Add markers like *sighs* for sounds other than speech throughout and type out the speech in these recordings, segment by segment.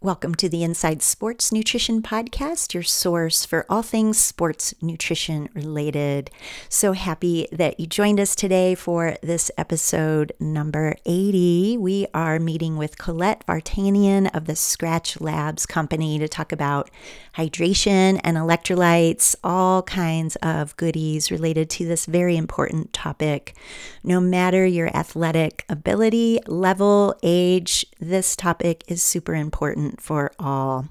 Welcome to the Inside Sports Nutrition Podcast, your source for all things sports nutrition related. So happy that you joined us today for this episode number 80. We are meeting with Colette Vartanian of the Skratch Labs Company to talk about hydration and electrolytes, all kinds of goodies related to this very important topic. No matter your athletic ability, level, age, this topic is super important important for all.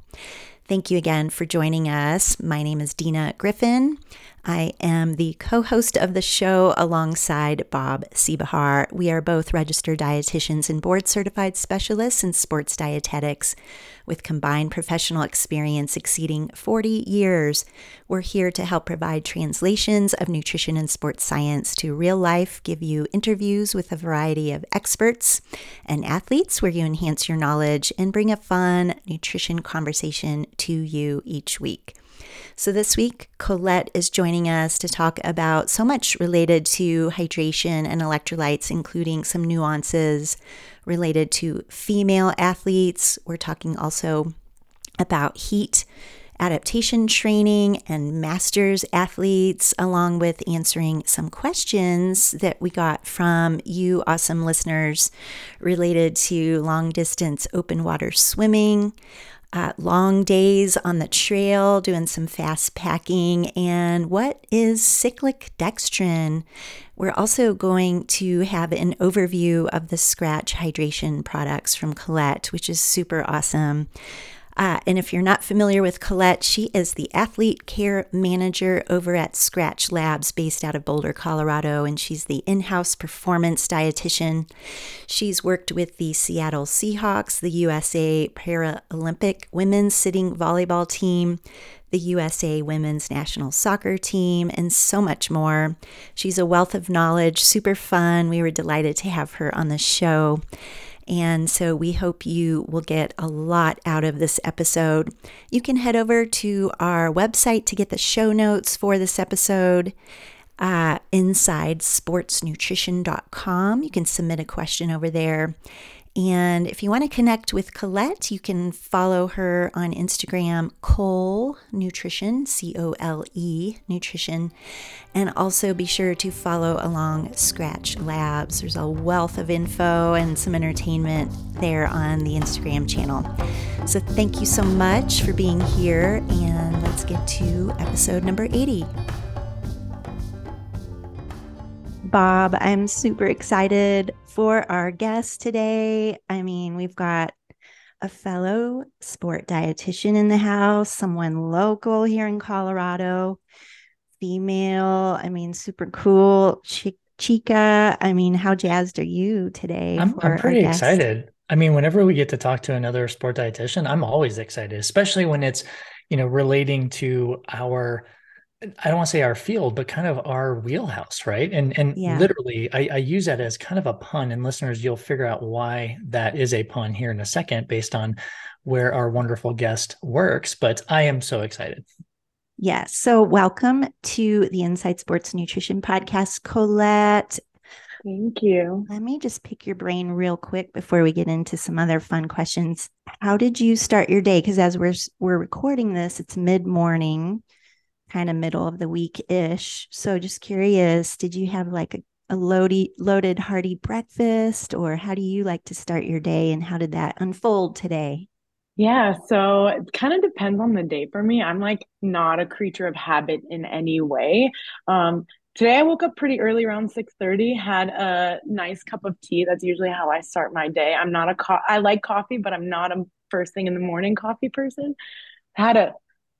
Thank you again for joining us. My name is Dina Griffin. I am the co host of the show alongside Bob Seebohar. We are both registered dietitians and board certified specialists in sports dietetics with combined professional experience exceeding 40 years. We're here to help provide translations of nutrition and sports science to real life, give you interviews with a variety of experts and athletes where you enhance your knowledge and bring a fun nutrition conversation to you each week. So, this week, Colette is joining us to talk about so much related to hydration and electrolytes, including some nuances related to female athletes. We're talking also about heat adaptation training and masters athletes, along with answering some questions that we got from you, awesome listeners, related to long distance open water swimming uh, long days on the trail, doing some fast packing, and what is cyclic dextrin? We're also going to have an overview of the Skratch hydration products from Colette, which is super awesome. Uh, and if you're not familiar with Colette, she is the athlete care manager over at Skratch Labs based out of Boulder, Colorado, and she's the in house performance dietitian. She's worked with the Seattle Seahawks, the USA Paralympic women's sitting volleyball team, the USA women's national soccer team, and so much more. She's a wealth of knowledge, super fun. We were delighted to have her on the show. And so we hope you will get a lot out of this episode. You can head over to our website to get the show notes for this episode. Uh, insidesportsnutrition.com. You can submit a question over there. And if you want to connect with Colette, you can follow her on Instagram, Cole Nutrition, C O L E Nutrition. And also be sure to follow along Skratch Labs. There's a wealth of info and some entertainment there on the Instagram channel. So thank you so much for being here. And let's get to episode number 80. Bob, I'm super excited for our guest today. I mean, we've got a fellow sport dietitian in the house, someone local here in Colorado, female. I mean, super cool. Ch- Chica, I mean, how jazzed are you today? I'm, I'm pretty excited. I mean, whenever we get to talk to another sport dietitian, I'm always excited, especially when it's, you know, relating to our I don't want to say our field, but kind of our wheelhouse, right? And and yeah. literally, I, I, use that as kind of a pun. And listeners, you'll figure out why that is a pun here in a second, based on where our wonderful guest works. But I am so excited. Yes. So welcome to the Inside Sports Nutrition Podcast, Colette. Thank you. Let me just pick your brain real quick before we get into some other fun questions. How did you start your day? Because as we're we're recording this, it's mid morning kind of middle of the week ish. So just curious, did you have like a, a loaded, loaded, hearty breakfast, or how do you like to start your day, and how did that unfold today? Yeah, so it kind of depends on the day for me. I'm like not a creature of habit in any way. Um, today I woke up pretty early around 6:30, had a nice cup of tea. That's usually how I start my day. I'm not a co- I like coffee, but I'm not a first thing in the morning coffee person. Had a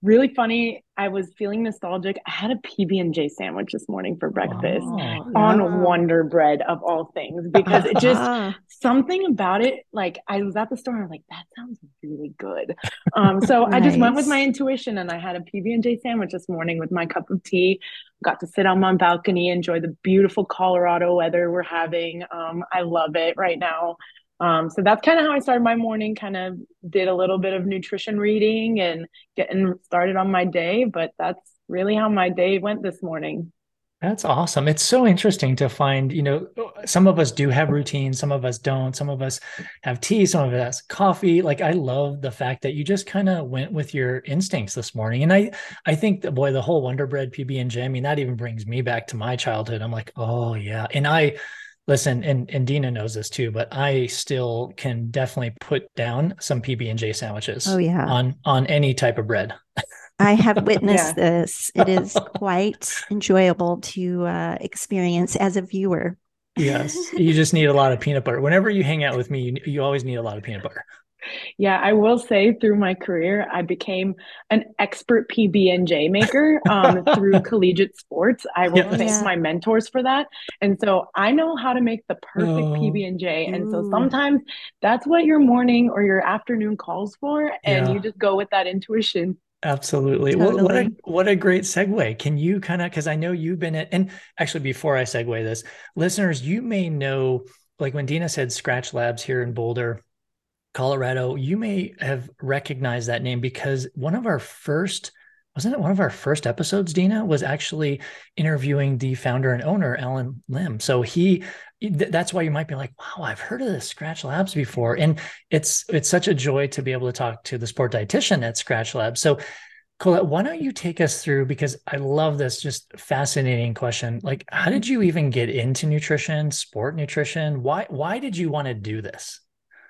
really funny. I was feeling nostalgic. I had a pb&j sandwich this morning for breakfast oh, on yeah. wonder bread of all things because it just *laughs* something about it like i was at the store and i'm like that sounds really good. Um, so nice. i just went with my intuition and i had a pb&j sandwich this morning with my cup of tea. Got to sit on my balcony enjoy the beautiful colorado weather we're having. Um, i love it right now um, so that's kind of how I started my morning, kind of did a little bit of nutrition reading and getting started on my day. But that's really how my day went this morning. That's awesome. It's so interesting to find, you know, some of us do have routines, some of us don't. Some of us have tea, some of us coffee. Like I love the fact that you just kind of went with your instincts this morning. And I I think that boy, the whole Wonder Bread PB and J, I mean, that even brings me back to my childhood. I'm like, oh yeah. And I listen, and, and Dina knows this too, but I still can definitely put down some PB and J sandwiches oh, yeah. on on any type of bread. I have *laughs* witnessed yeah. this. It is *laughs* quite enjoyable to uh, experience as a viewer. Yes, you just need a lot of peanut butter. Whenever you hang out with me, you, you always need a lot of peanut butter. Yeah, I will say through my career, I became an expert PB and J maker um, *laughs* through collegiate sports. I will yes. thank yeah. my mentors for that, and so I know how to make the perfect oh. PB and J. And so sometimes that's what your morning or your afternoon calls for, and yeah. you just go with that intuition. Absolutely. Totally. What, what a what a great segue. Can you kind of because I know you've been at and actually before I segue this, listeners, you may know like when Dina said Skratch Labs here in Boulder, Colorado, you may have recognized that name because one of our first wasn't it one of our first episodes dina was actually interviewing the founder and owner Allen Lim. So he that's why you might be like wow i've heard of this Skratch Labs before. And it's it's such a joy to be able to talk to the sport dietitian at Skratch Labs. So colette why don't you take us through because i love this just fascinating question. Like how did you even get into nutrition sport nutrition? Why why did you want to do this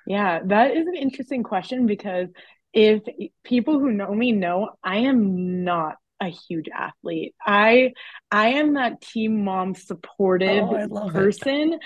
yeah, that is an interesting question because if people who know me know, I am not a huge athlete. I I am that team mom supportive oh, person. It.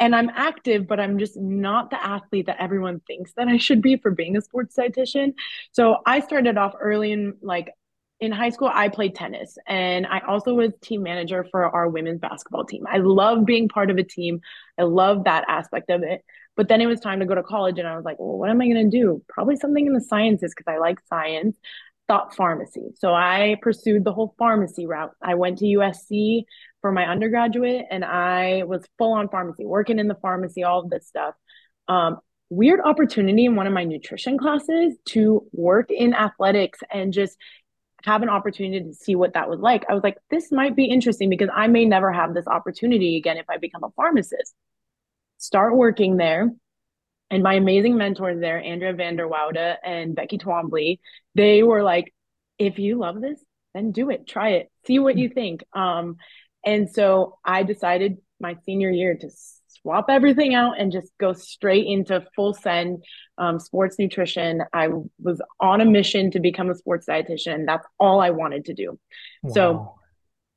And I'm active, but I'm just not the athlete that everyone thinks that I should be for being a sports dietitian. So I started off early in like in high school, I played tennis and I also was team manager for our women's basketball team. I love being part of a team. I love that aspect of it. But then it was time to go to college, and I was like, well, what am I going to do? Probably something in the sciences because I like science. Thought pharmacy. So I pursued the whole pharmacy route. I went to USC for my undergraduate, and I was full on pharmacy, working in the pharmacy, all of this stuff. Um, weird opportunity in one of my nutrition classes to work in athletics and just have an opportunity to see what that was like. I was like, this might be interesting because I may never have this opportunity again if I become a pharmacist start working there. And my amazing mentors there, Andrea van der Woude and Becky Twombly, they were like, if you love this, then do it, try it, see what you think. Um, and so I decided my senior year to swap everything out and just go straight into full send um, sports nutrition. I was on a mission to become a sports dietitian. That's all I wanted to do. Wow. So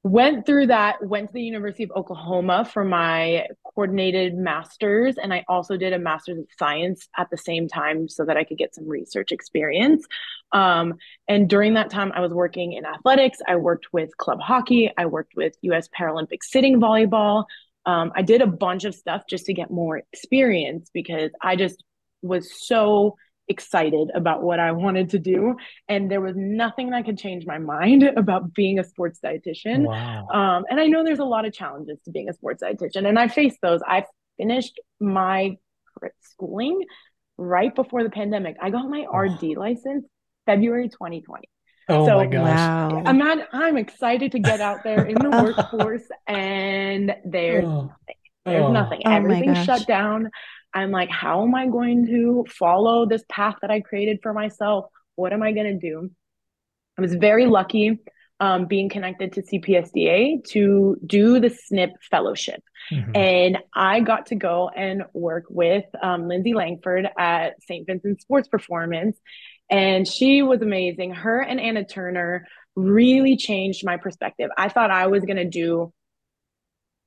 went through that went to the university of oklahoma for my coordinated masters and i also did a master's of science at the same time so that i could get some research experience. Um, and during that time i was working in athletics. I worked with club hockey. I worked with us paralympic sitting volleyball. Um, i did a bunch of stuff just to get more experience because i just was so excited about what I wanted to do. And there was nothing that could change my mind *laughs* about being a sports dietitian. Wow. Um, and I know there's a lot of challenges to being a sports dietitian, and I faced those. I finished my schooling right before the pandemic. I got my RD license February 2020. Oh so, my gosh. Wow. I'm not, I'm excited to get out there in the *laughs* workforce and there's oh. nothing. There's oh. nothing. Oh Everything's shut down. I'm like, how am I going to follow this path that I created for myself? What am I going to do? I was very lucky um, being connected to CPSDA to do the SNP fellowship. Mm-hmm. And I got to go and work with um, Lindsay Langford at St. Vincent Sports Performance. And she was amazing. Her and Anna Turner really changed my perspective. I thought I was going to do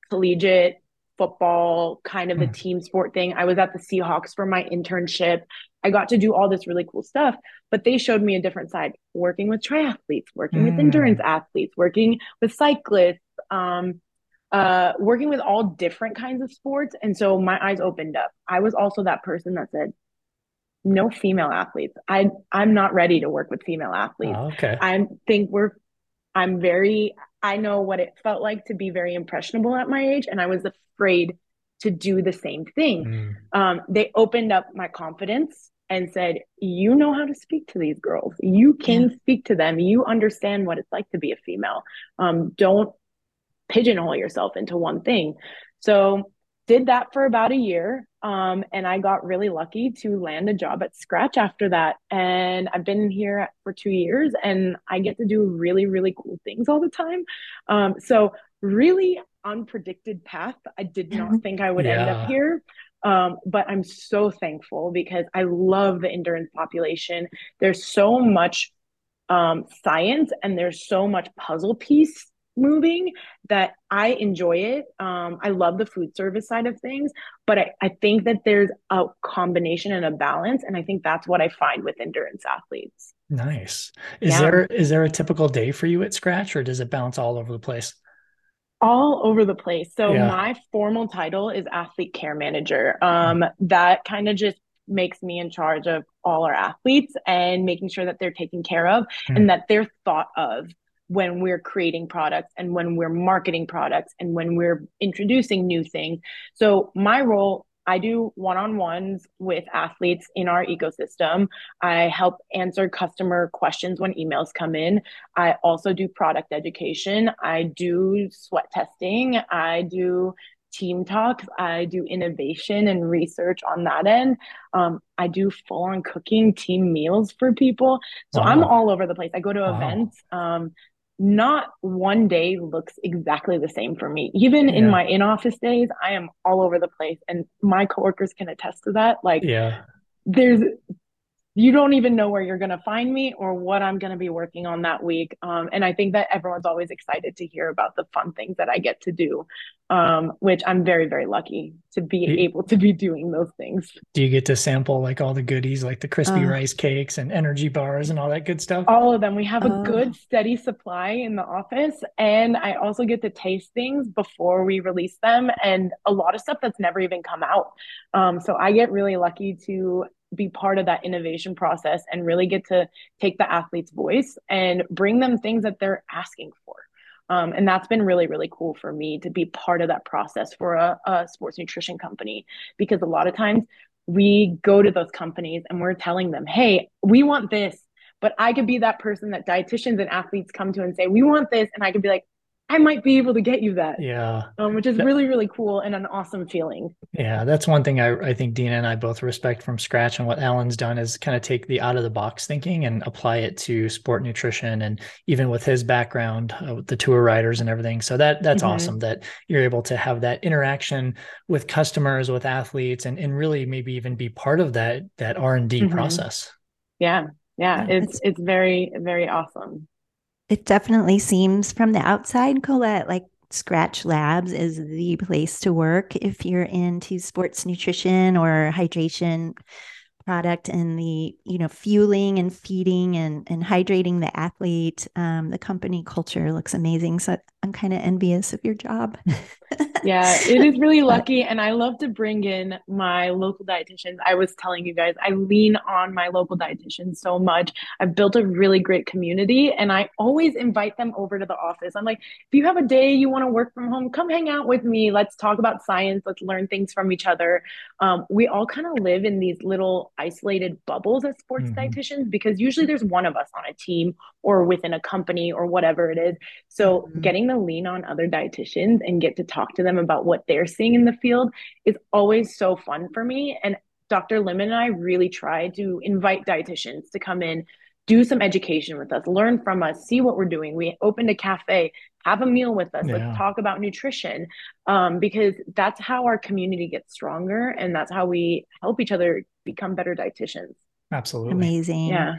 collegiate football, kind of the mm. team sport thing. I was at the Seahawks for my internship. I got to do all this really cool stuff, but they showed me a different side working with triathletes, working mm. with endurance athletes, working with cyclists, um, uh, working with all different kinds of sports. And so my eyes opened up. I was also that person that said, no female athletes. I I'm not ready to work with female athletes. Oh, okay. I think we're I'm very I know what it felt like to be very impressionable at my age, and I was afraid to do the same thing. Mm. Um, they opened up my confidence and said, You know how to speak to these girls. You can yeah. speak to them. You understand what it's like to be a female. Um, don't pigeonhole yourself into one thing. So did that for about a year. Um, and I got really lucky to land a job at Skratch after that. And I've been here for two years and I get to do really, really cool things all the time. Um, so, really unpredicted path. I did not think I would yeah. end up here. Um, but I'm so thankful because I love the endurance population. There's so much um, science and there's so much puzzle piece moving that I enjoy it. Um, I love the food service side of things, but I, I think that there's a combination and a balance. And I think that's what I find with endurance athletes. Nice. Is yeah. there is there a typical day for you at Skratch or does it bounce all over the place? all over the place. So yeah. my formal title is athlete care manager. Um, that kind of just makes me in charge of all our athletes and making sure that they're taken care of mm. and that they're thought of when we're creating products and when we're marketing products and when we're introducing new things. So my role I do one on ones with athletes in our ecosystem. I help answer customer questions when emails come in. I also do product education. I do sweat testing. I do team talks. I do innovation and research on that end. Um, I do full on cooking team meals for people. So wow. I'm all over the place. I go to wow. events. Um, not one day looks exactly the same for me. Even yeah. in my in office days, I am all over the place. And my coworkers can attest to that. Like, yeah. there's you don't even know where you're going to find me or what I'm going to be working on that week. Um, and I think that everyone's always excited to hear about the fun things that I get to do, um, which I'm very, very lucky to be you, able to be doing those things. Do you get to sample like all the goodies, like the crispy uh, rice cakes and energy bars and all that good stuff? All of them. We have a uh, good, steady supply in the office. And I also get to taste things before we release them and a lot of stuff that's never even come out. Um, so I get really lucky to be part of that innovation process and really get to take the athlete's voice and bring them things that they're asking for. Um, and that's been really, really cool for me to be part of that process for a, a sports nutrition company because a lot of times we go to those companies and we're telling them, hey, we want this. But I could be that person that dietitians and athletes come to and say, we want this. And I could be like, I might be able to get you that. Yeah. Um, which is really, really cool and an awesome feeling. Yeah. That's one thing I, I think Dina and I both respect from Skratch. And what Allen's done is kind of take the out of the box thinking and apply it to sport nutrition. And even with his background, uh, with the tour riders and everything. So that that's mm-hmm. awesome that you're able to have that interaction with customers, with athletes, and, and really maybe even be part of that, that R and D mm-hmm. process. Yeah. Yeah. It's, it's very, very awesome. It definitely seems from the outside, Colette, like Skratch Labs is the place to work if you're into sports nutrition or hydration product and the you know fueling and feeding and and hydrating the athlete. Um, the company culture looks amazing so i'm kind of envious of your job *laughs* yeah it is really lucky and i love to bring in my local dietitians. I was telling you guys i lean on my local dietitians so much. I've built a really great community and i always invite them over to the office. I'm like if you have a day you want to work from home come hang out with me. Let's talk about science. Let's learn things from each other. Um, we all kind of live in these little isolated bubbles as sports mm-hmm. dietitians because usually there's one of us on a team or within a company or whatever it is. So mm-hmm. getting to lean on other dietitians and get to talk to them about what they're seeing in the field is always so fun for me. And Dr. Lemon and I really try to invite dietitians to come in, do some education with us, learn from us, see what we're doing. We opened a cafe, have a meal with us yeah. let's talk about nutrition um, because that's how our community gets stronger and that's how we help each other become better dietitians absolutely amazing yeah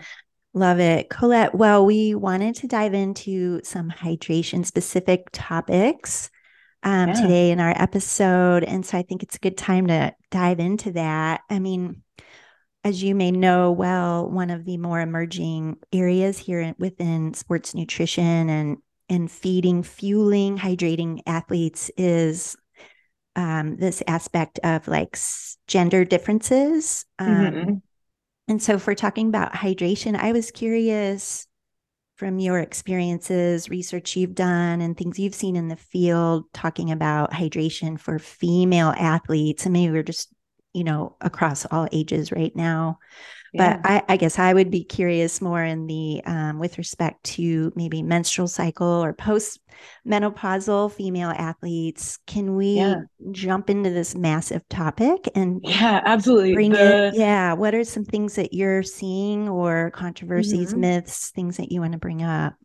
love it colette well we wanted to dive into some hydration specific topics um, yeah. today in our episode and so i think it's a good time to dive into that i mean as you may know well, one of the more emerging areas here within sports nutrition and and feeding, fueling, hydrating athletes is um, this aspect of like gender differences. Um, mm-hmm. And so, if we're talking about hydration, I was curious from your experiences, research you've done, and things you've seen in the field talking about hydration for female athletes. And maybe we're just, you know, across all ages right now. But I, I, guess I would be curious more in the um, with respect to maybe menstrual cycle or post menopausal female athletes. Can we yeah. jump into this massive topic and yeah, absolutely. Bring the... it, yeah. What are some things that you're seeing or controversies, mm-hmm. myths, things that you want to bring up?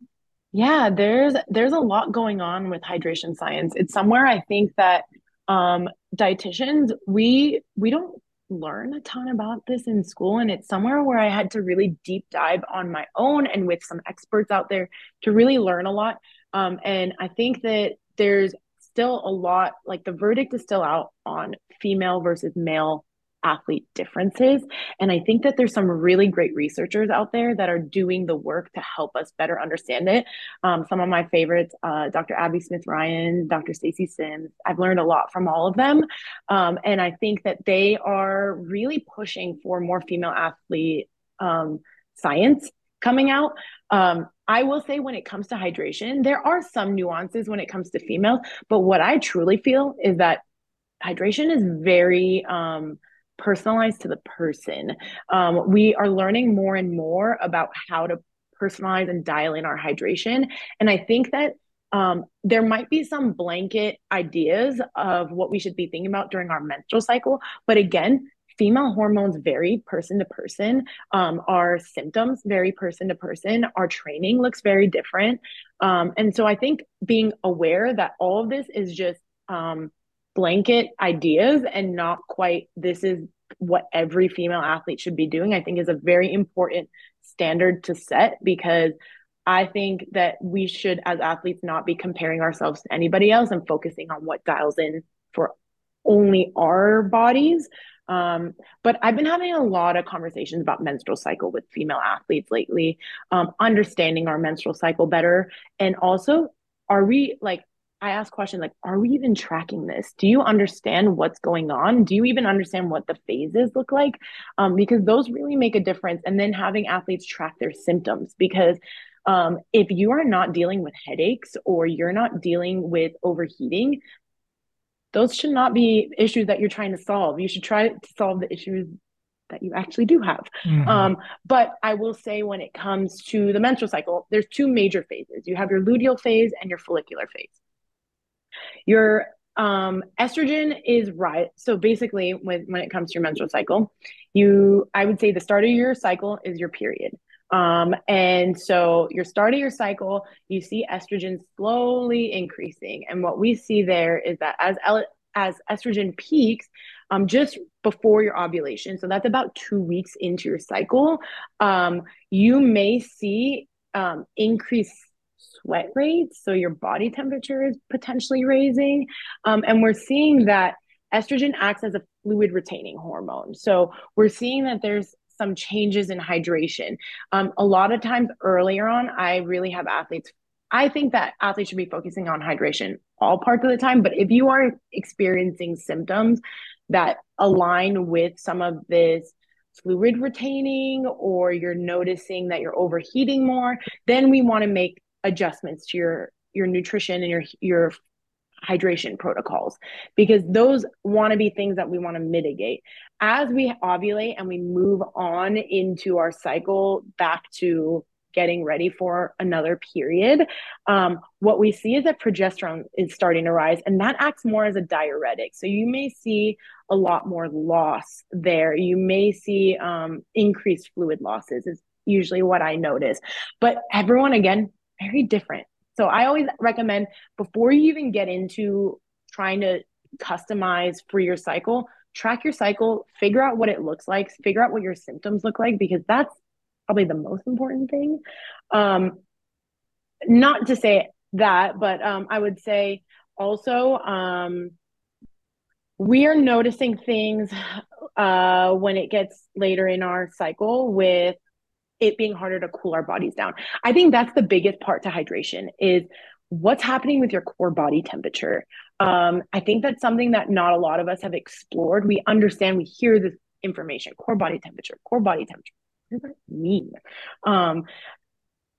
Yeah, there's there's a lot going on with hydration science. It's somewhere I think that um dietitians we we don't learn a ton about this in school and it's somewhere where I had to really deep dive on my own and with some experts out there to really learn a lot. Um, and I think that there's still a lot like the verdict is still out on female versus male athlete differences. And I think that there's some really great researchers out there that are doing the work to help us better understand it. Um, some of my favorites, uh, Dr. Abbie Smith-Ryan, Dr. Stacy Sims. I've learned a lot from all of them. Um, and I think that they are really pushing for more female athlete um, science coming out. Um, I will say when it comes to hydration, there are some nuances when it comes to females, but what I truly feel is that hydration is very um, personalized to the person. Um, we are learning more and more about how to personalize and dial in our hydration. And I think that um, there might be some blanket ideas of what we should be thinking about during our menstrual cycle. But again, female hormones vary person to person. Um, our symptoms vary person to person. Our training looks very different. Um, and so I think being aware that all of this is just um, blanket ideas and not quite this is what every female athlete should be doing, I think is a very important standard to set because I think that we should, as athletes, not be comparing ourselves to anybody else and focusing on what dials in for only our bodies. Um, but I've been having a lot of conversations about menstrual cycle with female athletes lately, um, understanding our menstrual cycle better. And also, are we like, I ask questions like, are we even tracking this? Do you understand what's going on? Do you even understand what the phases look like? Um, because those really make a difference. And then having athletes track their symptoms because um, if you are not dealing with headaches or you're not dealing with overheating, those should not be issues that you're trying to solve. You should try to solve the issues that you actually do have. Mm-hmm. Um, but I will say, when it comes to the menstrual cycle, there's two major phases. You have your luteal phase and your follicular phase. Your um, estrogen is right. So basically, when when it comes to your menstrual cycle, you I would say the start of your cycle is your period. Um, and so your start of your cycle, you see estrogen slowly increasing. And what we see there is that as as estrogen peaks, um, just before your ovulation, so that's about two weeks into your cycle, um, you may see um, increased sweat rates. So your body temperature is potentially raising. Um, and we're seeing that estrogen acts as a fluid retaining hormone. So we're seeing that there's some changes in hydration. Um, a lot of times earlier on, I really have athletes. I think that athletes should be focusing on hydration all parts of the time. But if you are experiencing symptoms that align with some of this fluid retaining or you're noticing that you're overheating more, then we want to make adjustments to your your nutrition and your your hydration protocols because those want to be things that we want to mitigate. As we ovulate and we move on into our cycle back to getting ready for another period um, what we see is that progesterone is starting to rise and that acts more as a diuretic. So you may see a lot more loss there. You may see um, increased fluid losses is usually what i notice. But everyone again very different. So I always recommend before you even get into trying to customize for your cycle, track your cycle, figure out what it looks like, figure out what your symptoms look like, because that's probably the most important thing. Um, not to say that, but um, I would say also um, we are noticing things uh, when it gets later in our cycle with it being harder to cool our bodies down. I think that's the biggest part to hydration is what's happening with your core body temperature. Um, I think that's something that not a lot of us have explored. We understand, we hear this information, core body temperature, core body temperature. What does that mean? Um,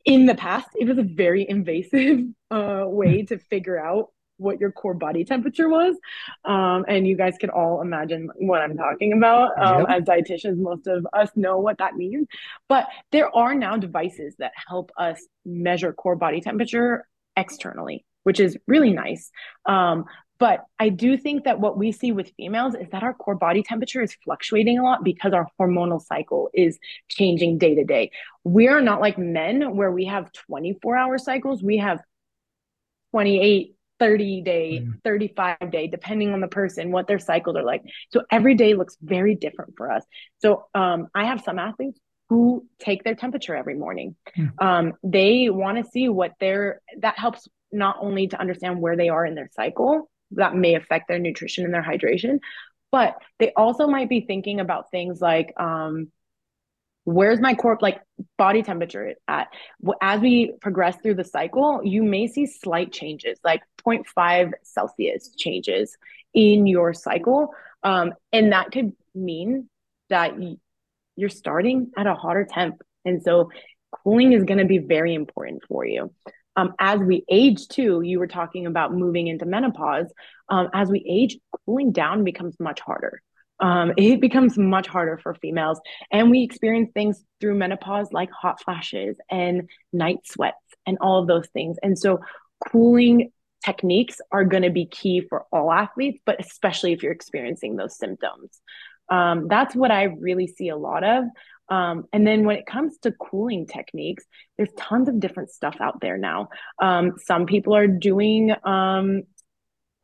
in the past, it was a very *laughs* invasive uh, way to figure out what your core body temperature was. Um, and you guys can all imagine what I'm talking about. Um, yep. As dietitians, most of us know what that means. But there are now devices that help us measure core body temperature externally, which is really nice. Um, but I do think that what we see with females is that our core body temperature is fluctuating a lot because our hormonal cycle is changing day to day. We are not like men where we have 24 hour cycles, we have 28, 30 day, mm. 35 day, depending on the person, what their cycles are like. So every day looks very different for us. So um, I have some athletes who take their temperature every morning. Mm. Um, they want to see what their, that helps not only to understand where they are in their cycle, that may affect their nutrition and their hydration. But they also might be thinking about things like, um, where's my core like body temperature at? As we progress through the cycle you may see slight changes like 0.5 celsius changes in your cycle. Um, and that could mean that you're starting at a hotter temp. And so cooling is going to be very important for you. Um, as we age too you were talking about moving into menopause um, as we age cooling down becomes much harder um, it becomes much harder for females and we experience things through menopause like hot flashes and night sweats and all of those things. And so cooling techniques are going to be key for all athletes but especially if you're experiencing those symptoms. Um, that's what i really see a lot of. Um, and then when it comes to cooling techniques, there's tons of different stuff out there now. Um, some people are doing um,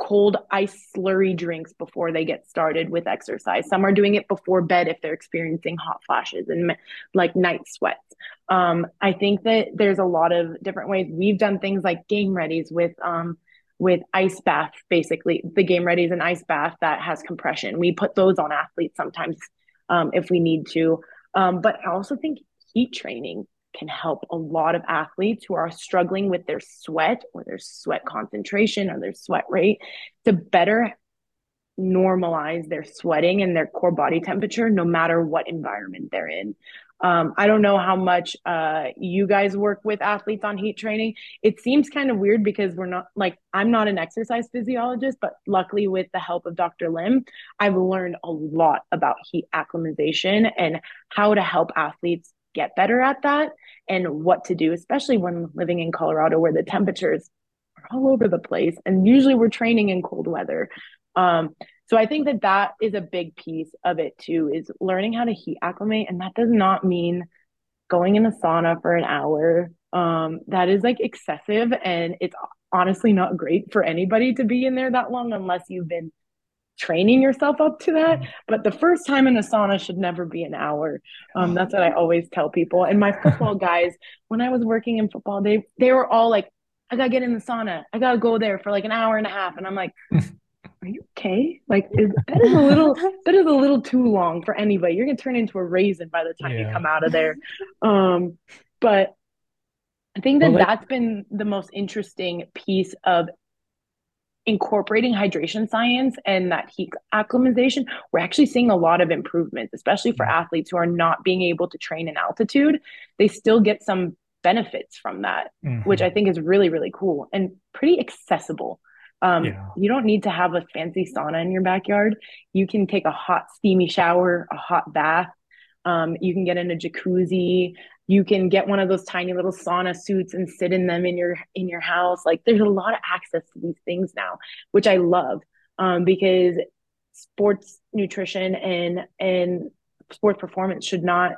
cold ice slurry drinks before they get started with exercise. Some are doing it before bed if they're experiencing hot flashes and like night sweats. Um, I think that there's a lot of different ways. We've done things like game readies with um, with ice bath, basically the game ready is an ice bath that has compression. We put those on athletes sometimes um, if we need to. Um, but I also think heat training can help a lot of athletes who are struggling with their sweat or their sweat concentration or their sweat rate to better normalize their sweating and their core body temperature no matter what environment they're in. Um, I don't know how much uh, you guys work with athletes on heat training. It seems kind of weird because we're not like I'm not an exercise physiologist, but luckily with the help of Dr. Lim, I've learned a lot about heat acclimatization and how to help athletes get better at that and what to do, especially when living in Colorado where the temperatures are all over the place. And usually we're training in cold weather. Um, so I think that that is a big piece of it too, is learning how to heat acclimate. And that does not mean going in a sauna for an hour. Um, that is like excessive and it's honestly not great for anybody to be in there that long unless you've been training yourself up to that. Mm-hmm. But the first time in a sauna should never be an hour. Um, that's what I always tell people. And my football *laughs* guys, when I was working in football, they they were all like, I gotta get in the sauna. I gotta go there for like an hour and a half. And I'm like, are you okay? Like is, that is a little *laughs* that is a little too long for anybody. You're gonna turn into a raisin by the time yeah. you come out of there. Um, but I think that well, like, that's been the most interesting piece of incorporating hydration science and that heat acclimatization, we're actually seeing a lot of improvements, especially for athletes who are not being able to train in altitude. They still get some benefits from that, mm-hmm. which I think is really, really cool and pretty accessible. Um, yeah. You don't need to have a fancy sauna in your backyard. You can take a hot, steamy shower, a hot bath. Um, you can get in a jacuzzi. You can get one of those tiny little sauna suits and sit in them in your in your house. Like there's a lot of access to these things now, which I love um, because sports nutrition and and sports performance should not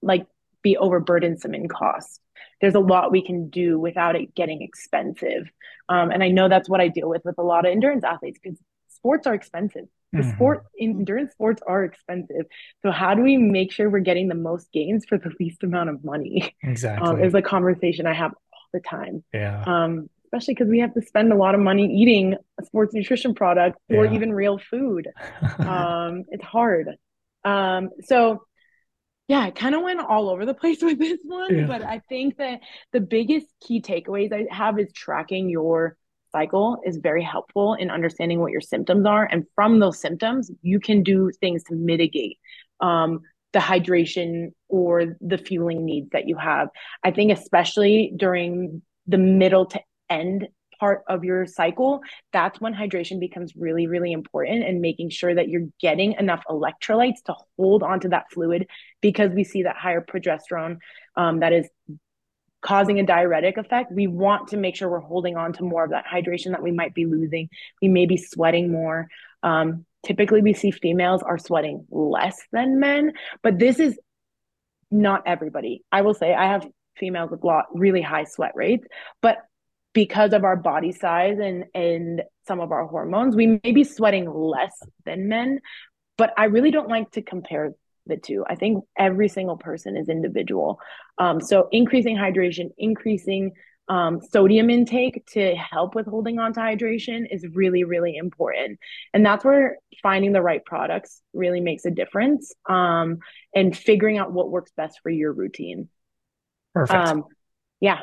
like be overburdensome in cost there's a lot we can do without it getting expensive. Um, and I know that's what I deal with with a lot of endurance athletes because sports are expensive. The mm-hmm. sport endurance sports are expensive. So how do we make sure we're getting the most gains for the *laughs* least amount of money? Exactly. Um, is a conversation I have all the time. Yeah. Um, especially because we have to spend a lot of money eating a sports nutrition product or yeah. even real food. *laughs* um, it's hard. Um, so yeah, I kind of went all over the *laughs* place with this one, yeah. but I think that the biggest key takeaways I have is tracking your cycle is very helpful in understanding what your symptoms are. And from those symptoms, you can do things to mitigate um, the hydration or the fueling needs that you have. I think, especially during the middle to end part of your cycle, that's when hydration becomes really, really important and making sure that you're getting enough electrolytes to hold onto that fluid because we see that higher progesterone um, that is causing a diuretic effect. We want to make sure we're holding on to more of that hydration that we might be losing. We may be sweating more. Um, typically, we see females are sweating less than men, but this is not everybody. I will say I have females with lot really high sweat rates, but because of our body size and and some of our hormones, we may be sweating less than men. But I really don't like to compare the two. I think every single person is individual. Um, so increasing hydration, increasing um, sodium intake to help with holding on to hydration is really, really important. And that's where finding the right products really makes a difference um, and figuring out what works best for your routine. Perfect. Um, yeah.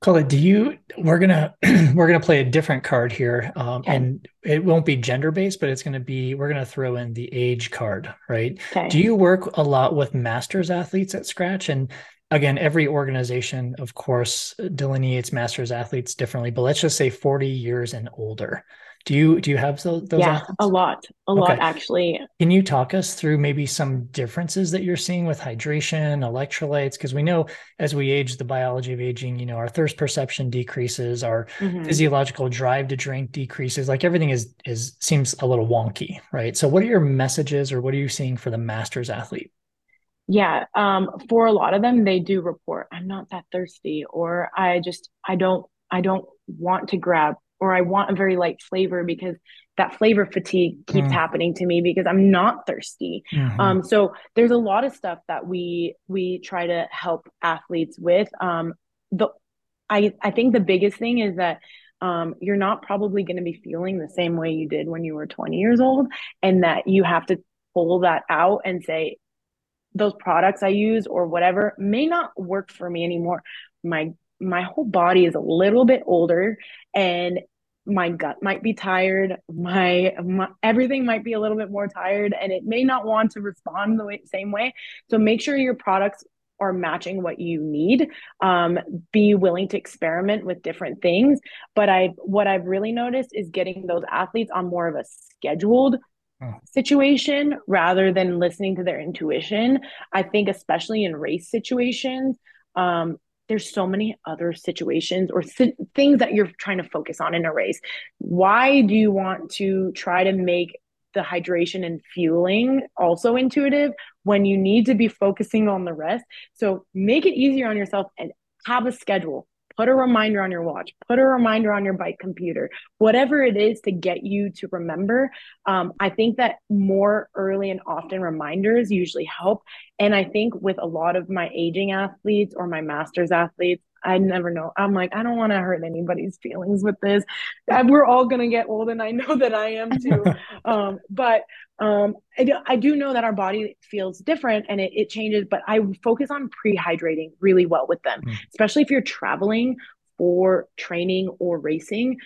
Colette, do you? We're gonna *clears throat* we're gonna play a different card here, um, okay. and it won't be gender based, but it's gonna be we're gonna throw in the age card, right? Okay. Do you work a lot with masters athletes at Skratch? And again, every organization, of course, delineates masters athletes differently, but let's just say forty years and older. Do you do you have those? those yeah, athletes? a lot, a okay. lot actually. Can you talk us through maybe some differences that you're seeing with hydration, electrolytes? Because we know as we age, the biology of aging, you know, our thirst perception decreases, our mm-hmm. physiological drive to drink decreases. Like everything is is seems a little wonky, right? So, what are your messages, or what are you seeing for the masters athlete? Yeah, um, for a lot of them, they do report, "I'm not that thirsty," or "I just I don't I don't want to grab or I want a very light flavor because that flavor fatigue keeps mm. happening to me because I'm not thirsty. Mm-hmm. Um, so there's a lot of stuff that we we try to help athletes with. Um, the I I think the biggest thing is that um, you're not probably going to be feeling the same way you did when you were 20 years old, and that you have to pull that out and say those products I use or whatever may not work for me anymore. My my whole body is a little bit older and my gut might be tired. My, my, everything might be a little bit more tired and it may not want to respond the way, same way. So make sure your products are matching what you need. Um, be willing to experiment with different things. But i what i've really noticed is getting those athletes on more of a scheduled oh. situation rather than listening to their intuition. I think especially in race situations um, there's so many other situations or things that you're trying to focus on in a race. Why do you want to try to make the hydration and fueling also intuitive when you need to be focusing on the rest? So make it easier on yourself and have a schedule put a reminder on your watch, put a reminder on your bike computer, whatever it is to get you to remember. Um, I think that more early and often reminders usually help. And I think with a lot of my aging athletes or my master's athletes, I never know. I'm like, I don't want to hurt anybody's feelings with this. We're all going to get old, and I know that I am too. *laughs* um, but um, I, do, I do know that our body feels different and it, it changes, but I focus on pre hydrating really well with them, mm. especially if you're traveling for training or racing.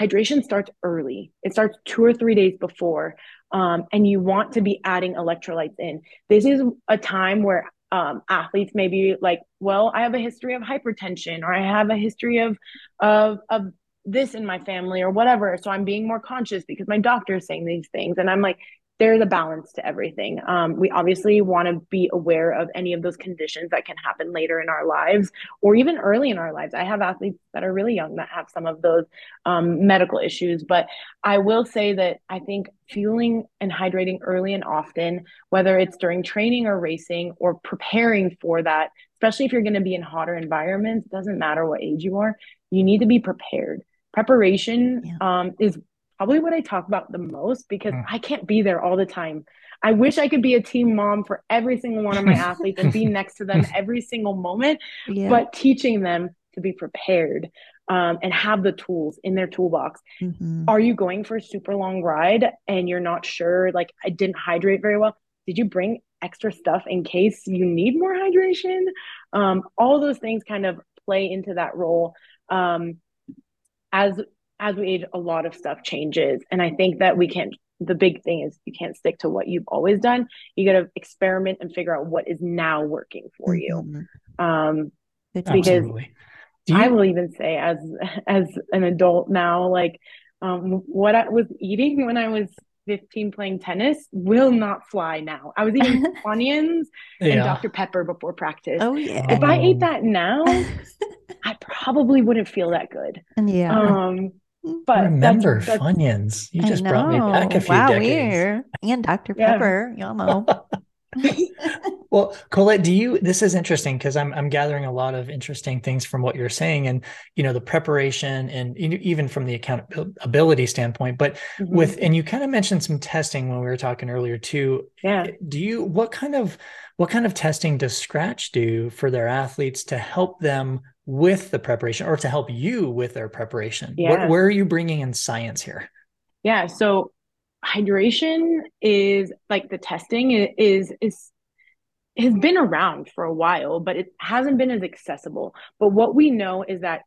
Hydration starts early, it starts two or three days before. Um, and you want to be adding electrolytes in. This is a time where um, athletes may be like, well, I have a history of hypertension, or I have a history of of of this in my family, or whatever. So I'm being more conscious because my doctor is saying these things, and I'm like, there's a balance to everything. Um, we obviously want to be aware of any of those conditions that can happen later in our lives or even early in our lives. I have athletes that are really young that have some of those um, medical issues, but I will say that I think fueling and hydrating early and often, whether it's during training or racing or preparing for that, especially if you're going to be in hotter environments, doesn't matter what age you are, you need to be prepared. Preparation yeah. um, is probably what I talk about the most because mm. I can't be there all the time. I wish I could be a team mom for every single one of my *laughs* athletes and be next to them every single moment, yeah. but teaching them to be prepared um, and have the tools in their toolbox. Mm-hmm. Are you going for a super long ride and you're not sure, like, I didn't hydrate very well? Did you bring extra stuff in case you need more hydration? Um, all those things kind of play into that role. Um, as as we age, a lot of stuff changes. And I think that we can't, the big thing is you can't stick to what you've always done. You got to experiment and figure out what is now working for you. Mm-hmm. Um, because, you- I will even say as as an adult now, like um, what I was eating when I was 15 playing tennis will not fly now. I was eating *laughs* Funyuns yeah. and Dr. Pepper before practice. Oh yeah. If I ate that now, *laughs* I probably wouldn't feel that good. Yeah. Um but remember that's, that's, Funyuns. You just brought me back a few wow, decades. We're, and Dr. Pepper, yeah. Yamo. *laughs* well, Colette, do you? This is interesting because I'm I'm gathering a lot of interesting things from what you're saying, and you know the preparation, and even from the accountability standpoint. But mm-hmm. with and you kind of mentioned some testing when we were talking earlier too. Yeah. Do you? What kind of what kind of testing does Skratch do for their athletes to help them with the preparation, or to help you with their preparation? Yeah. What, where are you bringing in science here? Yeah. So hydration is like the testing is is has been around for a while, but it hasn't been as accessible. But what we know is that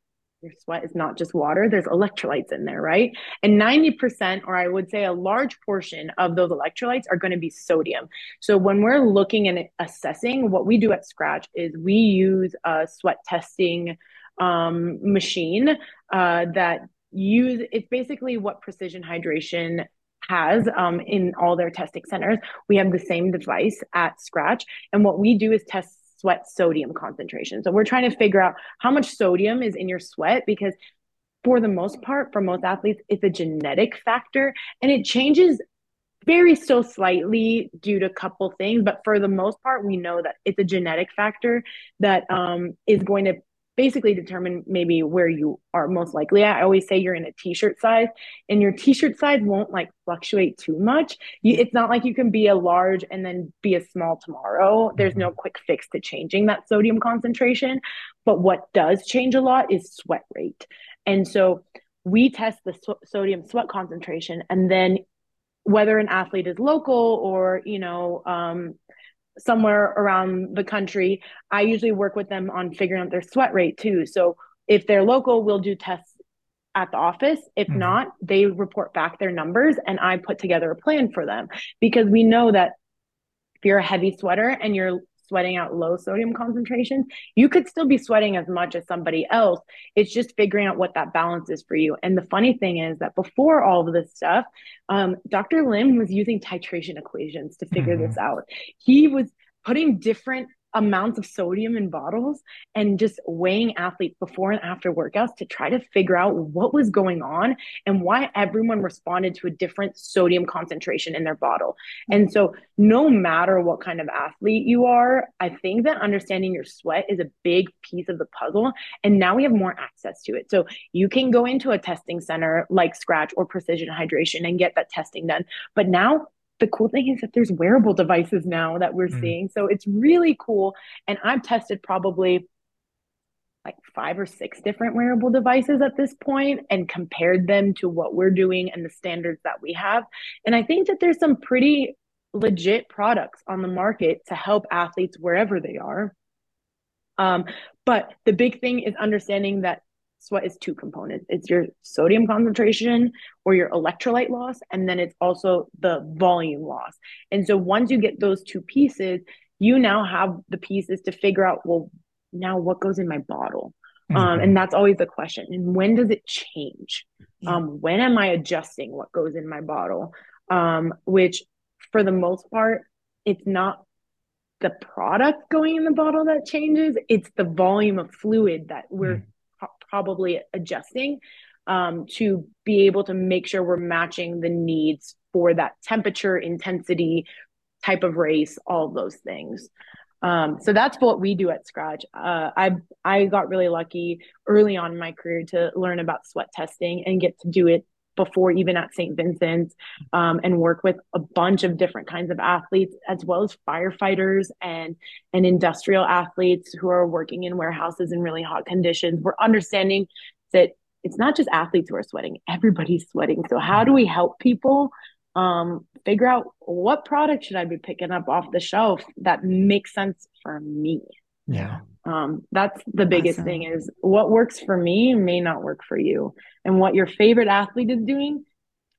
your sweat is not just water, there's electrolytes in there, right? And 90%, or I would say a large portion of those electrolytes are going to be sodium. So when we're looking and assessing, what we do at Skratch is we use a sweat testing um, machine uh, that use it's basically what precision hydration has um, in all their testing centers. We have the same device at Skratch. And what we do is test sweat sodium concentration. So we're trying to figure out how much sodium is in your sweat because for the most part, for most athletes, it's a genetic factor and it changes very so slightly due to a couple things but for the most part we know that it's a genetic factor that um, is going to basically determine maybe where you are most likely at. I always say you're in a t-shirt size and your t-shirt size won't like fluctuate too much. You, it's not like you can be a large and then be a small tomorrow. There's no mm-hmm. quick fix to changing that sodium concentration. But what does change a lot is sweat rate. And so we test the so- sodium sweat concentration and then whether an athlete is local or, you know, um, somewhere around the country, I usually work with them on figuring out their sweat rate too. So if they're local, we'll do tests at the office. If mm-hmm. not, they report back their numbers and I put together a plan for them because we know that if you're a heavy sweater and you're sweating out low sodium concentrations, you could still be sweating as much as somebody else. It's just figuring out what that balance is for you. And the funny thing is that before all of this stuff, um, Dr. Lim was using titration equations to figure mm-hmm. this out. He was putting different amounts of sodium in bottles and just weighing athletes before and after workouts to try to figure out what was going on and why everyone responded to a different sodium concentration in their bottle. And so, no matter what kind of athlete you are, I think that understanding your sweat is a big piece of the puzzle. And now we have more access to it. So, you can go into a testing center like Skratch or Precision Hydration and get that testing done. But now the cool thing is that there's wearable devices now that we're mm. seeing. So it's really cool. And I've tested probably like five or six different wearable devices at this point and compared them to what we're doing and the standards that we have. And I think that there's some pretty legit products on the market to help athletes wherever they are. Um, but the big thing is understanding that sweat is two components. It's your sodium concentration or your electrolyte loss and then it's also the volume loss. And so once you get those two pieces you now have the pieces to figure out well now what goes in my bottle? Um, mm-hmm. um, and that's always the question. And when does it change? Yeah. um, when am i adjusting what goes in my bottle? Um, which for the most part it's not the product going in the bottle that changes it's the volume of fluid that we're mm probably adjusting um, to be able to make sure we're matching the needs for that temperature, intensity, type of race, all of those things. Um, so that's what we do at Skratch. Uh, I I got really lucky early on in my career to learn about sweat testing and get to do it before even at St. Vincent's um, and work with a bunch of different kinds of athletes as well as firefighters and and industrial athletes who are working in warehouses in really hot conditions. We're understanding that it's not just athletes who are sweating, everybody's sweating. So how do we help people um, figure out what product should I be picking up off the shelf that makes sense for me? Yeah. Um, that's the biggest awesome. thing is what works for me may not work for you. And what your favorite athlete is doing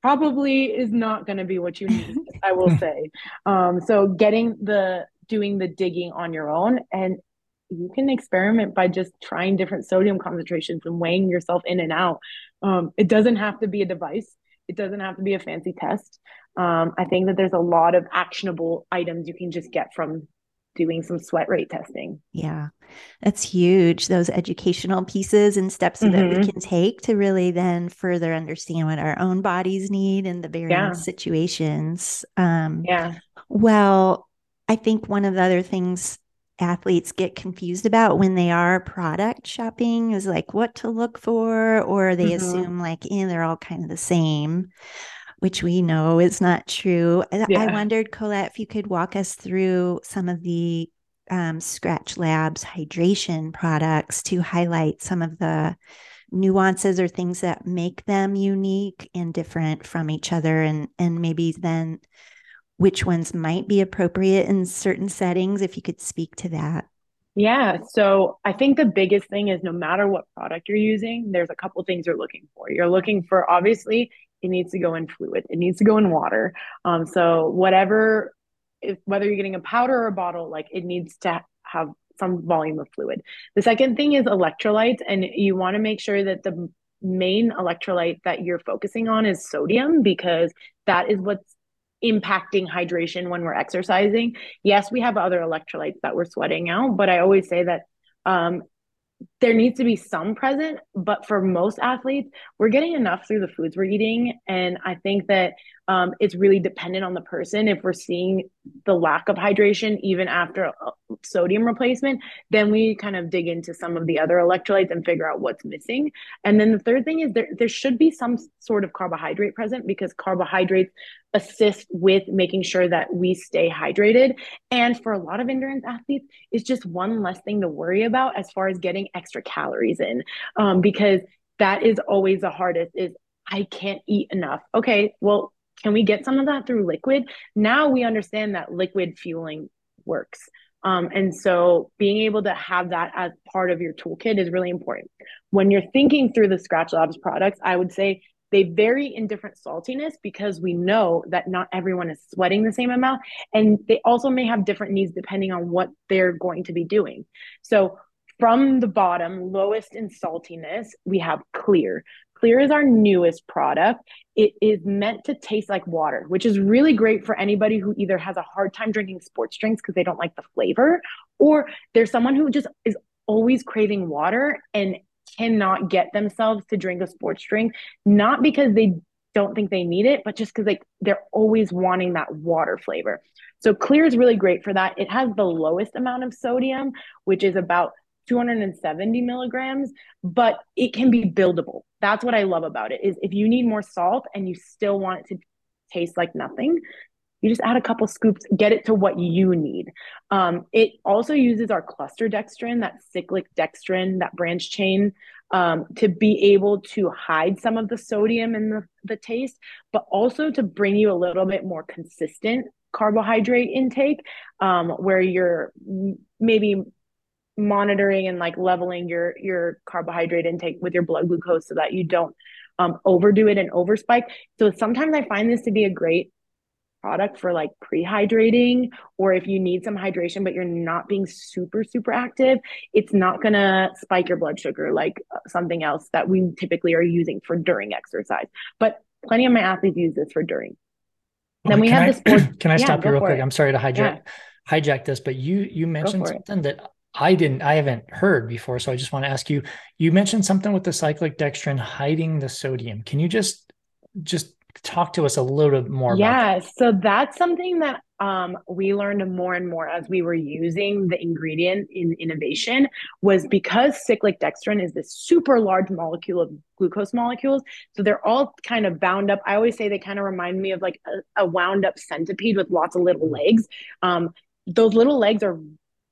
probably is not going to be what you need, *laughs* I will say. Um, so getting the doing the digging on your own and you can experiment by just trying different sodium concentrations and weighing yourself in and out. Um, it doesn't have to be a device. It doesn't have to be a fancy test. Um, I think that there's a lot of actionable items you can just get from doing some sweat rate testing. Yeah, that's huge. Those educational pieces and steps mm-hmm. that we mm-hmm. can take to really then further understand what our own bodies need in the various yeah. situations. Um, yeah. Well, I think one of the other things athletes get confused about when they are product shopping is like what to look for, or they mm-hmm. assume like, eh, they're all kind of the same which we know is not true. Yeah. I wondered, Colette, if you could walk us through some of the um, Skratch Labs hydration products to highlight some of the nuances or things that make them unique and different from each other, and and maybe then which ones might be appropriate in certain settings. If you could speak to that. Yeah. So I think the biggest thing is no matter what product you're using, there's a couple things you're looking for. You're looking for obviously it needs to go in fluid. It needs to go in water. Um, so whatever, if, whether you're getting a powder or a bottle, like it needs to have some volume of fluid. The second thing is electrolytes, and you want to make sure that the main electrolyte that you're focusing on is sodium because that is what's impacting hydration when we're exercising. Yes, we have other electrolytes that we're sweating out, but I always say that um, there needs to be some present, but for most athletes, we're getting enough through the foods we're eating. And I think that um, it's really dependent on the person. If we're seeing the lack of hydration even after sodium replacement, then we kind of dig into some of the other electrolytes and figure out what's missing. And then the third thing is there, there should be some sort of carbohydrate present because carbohydrates assist with making sure that we stay hydrated. And for a lot of endurance athletes, it's just one less thing to worry about as far as getting extra calories in um, because that is always the hardest is I can't eat enough. Okay, well, can we get some of that through liquid? Now we understand that liquid fueling works. Um, and so being able to have that as part of your toolkit is really important. When you're thinking through the Skratch Labs products, I would say they vary in different saltiness because we know that not everyone is sweating the same amount. And they also may have different needs depending on what they're going to be doing. So from the bottom, lowest in saltiness, we have clear. Clear is our newest product. It is meant to taste like water, which is really great for anybody who either has a hard time drinking sports drinks because they don't like the flavor, or there's someone who just is always craving water and cannot get themselves to drink a sports drink, not because they don't think they need it, but just because like they're always wanting that water flavor. So clear is really great for that. It has the lowest amount of sodium, which is about 270 milligrams, but it can be buildable. That's what I love about it is if you need more salt and you still want it to taste like nothing, you just add a couple scoops, get it to what you need. Um, it also uses our cluster dextrin, that cyclic dextrin, that branch chain, um, to be able to hide some of the sodium in the, the taste, but also to bring you a little bit more consistent carbohydrate intake, um, where you're maybe monitoring and like leveling your your carbohydrate intake with your blood glucose so that you don't um, overdo it and overspike. So sometimes I find this to be a great product for like pre-hydrating or if you need some hydration but you're not being super super active it's not going to spike your blood sugar like uh, something else that we typically are using for during exercise but plenty of my athletes use this for during then we have I, this *clears throat* can i stop you real quick it. i'm sorry to hijack yeah. hijack this but you you mentioned something it. that I didn't, I haven't heard before. So I just want to ask you, you mentioned something with the cyclic dextrin hiding the sodium. Can you just, just talk to us a little bit more yeah, that? so that's something that um, we learned more and more as we were using the ingredient in innovation was because cyclic dextrin is this super large molecule of glucose molecules. So they're all kind of bound up. I always say they kind of remind me of like a, a wound up centipede with lots of little legs. Um, those little legs are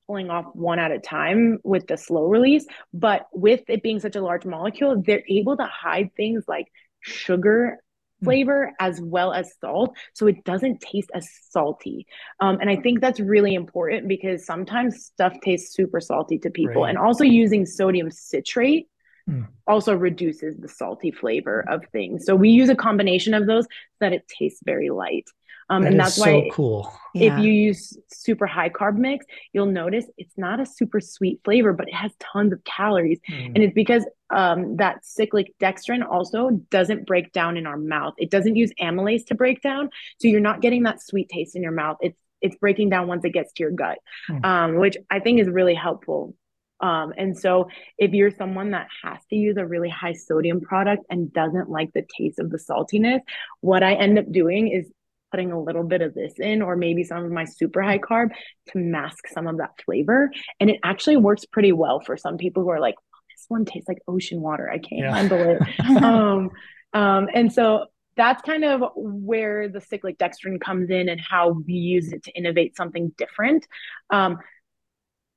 pulling off one at a time with the slow release. But with it being such a large molecule, they're able to hide things like sugar hmm. flavor as well as salt so it doesn't taste as salty um, and i think that's really important because sometimes stuff tastes super salty to people right. and also using sodium citrate mm. also reduces the salty flavor of things. So we use a combination of those so that it tastes very light. Um, that and that's so why cool. If you use super high carb mix, you'll notice it's not a super sweet flavor, but it has tons of calories. Mm. And it's because um, that cyclic dextrin also doesn't break down in our mouth. It doesn't use amylase to break down. So you're not getting that sweet taste in your mouth. It's it's breaking down once it gets to your gut, mm. um, which I think is really helpful. Um, and so if you're someone that has to use a really high sodium product and doesn't like the taste of the saltiness, what I end up doing is putting a little bit of this in or maybe some of my super high carb to mask some of that flavor. And it actually works pretty well for some people who are like, oh, this one tastes like ocean water. I can't yeah. handle it. *laughs* um, um, and so that's kind of where the cyclic dextrin comes in and how we use it to innovate something different. Um,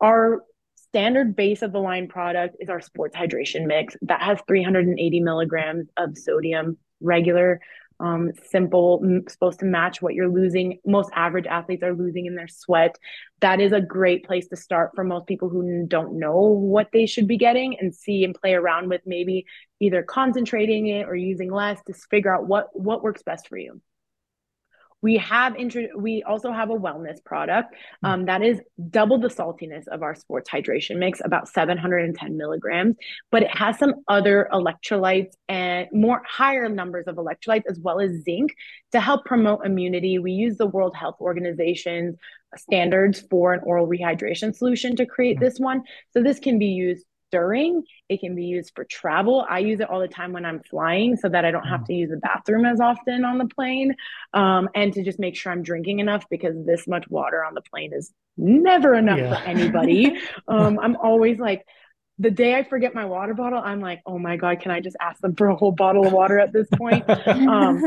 our standard base of the line product is our sports hydration mix that has 380 milligrams of sodium regular um, simple, supposed to match what you're losing. Most average athletes are losing in their sweat. That is a great place to start for most people who don't know what they should be getting and see and play around with maybe either concentrating it or using less to figure out what what works best for you we have intro- we also have a wellness product hmm. um, that is double the saltiness of our sports hydration mix about 710 milligrams but it has some other electrolytes and more higher numbers of electrolytes as well as zinc to help promote immunity we use the world health organization's standards for an oral rehydration solution to create hmm. this one so this can be used during. It can be used for travel. I use it all the time when I'm flying so that I don't have mm. to use the bathroom as often on the plane. Um, and to just make sure I'm drinking enough because this much water on the plane is never enough yeah. for anybody. *laughs* um, I'm always like, the day I forget my water bottle, I'm like, oh my God, can I just ask them for a whole bottle of water at this point? *laughs* um,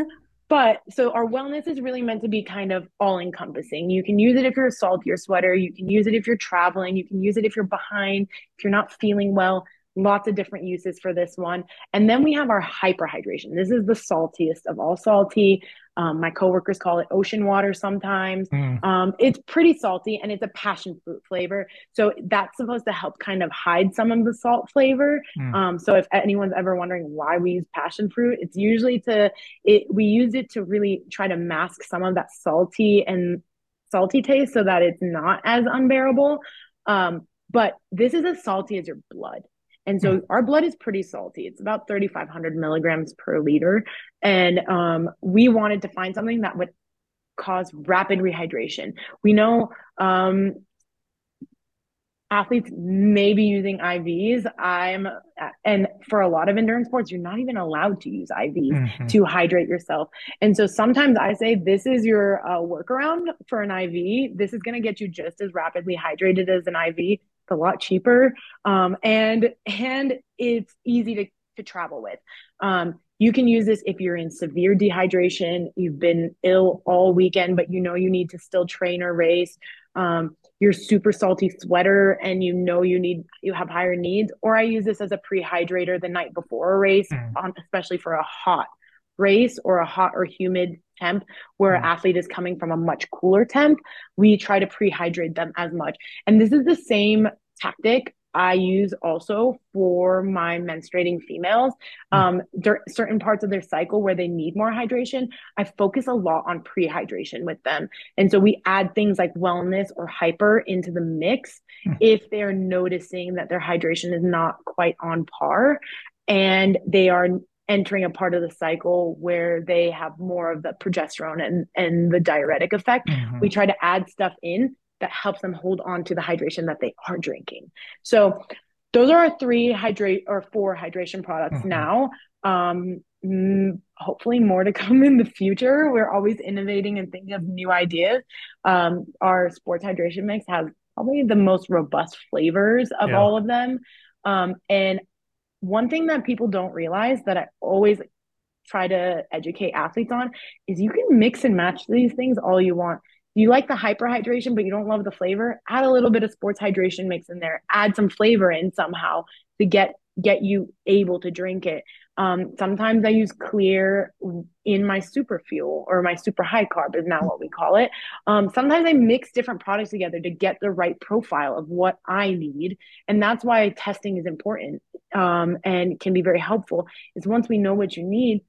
but so our wellness is really meant to be kind of all encompassing. You can use it if you're a saltier sweater. You can use it if you're traveling. You can use it if you're behind, if you're not feeling well lots of different uses for this one. And then we have our hyperhydration. This is the saltiest of all salty. Um, my coworkers call it ocean water sometimes. Mm. Um, it's pretty salty and it's a passion fruit flavor. So that's supposed to help kind of hide some of the salt flavor. Mm. Um, so if anyone's ever wondering why we use passion fruit, it's usually to it we use it to really try to mask some of that salty and salty taste so that it's not as unbearable. Um, but this is as salty as your blood. And so mm. our blood is pretty salty. It's about 3,500 milligrams per liter. And um, we wanted to find something that would cause rapid rehydration. We know um, athletes may be using IVs. I'm, and for a lot of endurance sports, you're not even allowed to use IVs mm-hmm. to hydrate yourself. And so sometimes I say, this is your uh, workaround for an IV. This is going to get you just as rapidly hydrated as an IV a lot cheaper um, and and it's easy to, to travel with um, you can use this if you're in severe dehydration you've been ill all weekend but you know you need to still train or race um, you're super salty sweater and you know you need you have higher needs or i use this as a pre-hydrator the night before a race mm. on, especially for a hot race or a hot or humid temp where mm. an athlete is coming from a much cooler temp we try to pre-hydrate them as much and this is the same tactic I use also for my menstruating females. Hmm. Um, certain parts of their cycle where they need more hydration, I focus a lot on pre-hydration with them, and so we add things like wellness or hyper into the mix mm. if they're noticing that their hydration is not quite on par, and they are entering a part of the cycle where they have more of the progesterone and and the diuretic effect. Mm-hmm. We try to add stuff in that helps them hold on to the hydration that they are drinking. So those are our three hydrate or four hydration products mm-hmm. now. Um, hopefully more to *laughs* come in the future. We're always innovating and thinking of new ideas. Um, our sports hydration mix has probably the most robust flavors of yeah. all of them. Um, and one thing that people don't realize that I always try to educate athletes on is you can mix and match these things all you want you like the hyperhydration, but you don't love the flavor, add a little bit of sports hydration mix in there. Add some flavor in somehow to get get you able to drink it. Um, sometimes I use clear in my super fuel or my super high carb is now what we call it. Um, sometimes I mix different products together to get the right profile of what I need. And that's why testing is important. Um, and can be very helpful is once we know what you need,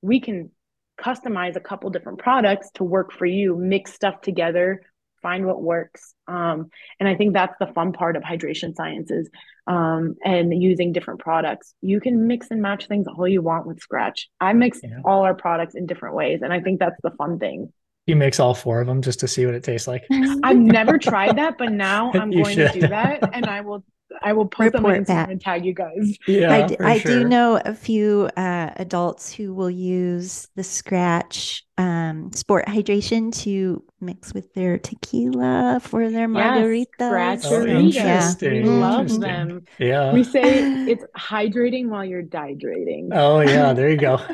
we can customize a couple different products to work for you, mix stuff together, find what works. Um, and I think that's the fun part of hydration sciences um, and using different products. You can mix and match things all you want with Skratch. I mix yeah. all our products in different ways, and I think that's the fun thing. You mix all four of them just to see what it tastes like. I've never tried that, but now *laughs* I'm going should. to do that, and I will I will post Report on Instagram and tag you guys. Yeah, I, d- I sure. do know a few uh, adults who will use the Skratch um, Sport Hydration to mix with their tequila for their margaritas. Yes, oh, interesting. We love them. Yeah, we say *sighs* it's hydrating while you're dehydrating. Oh yeah, *laughs* there you go. *laughs*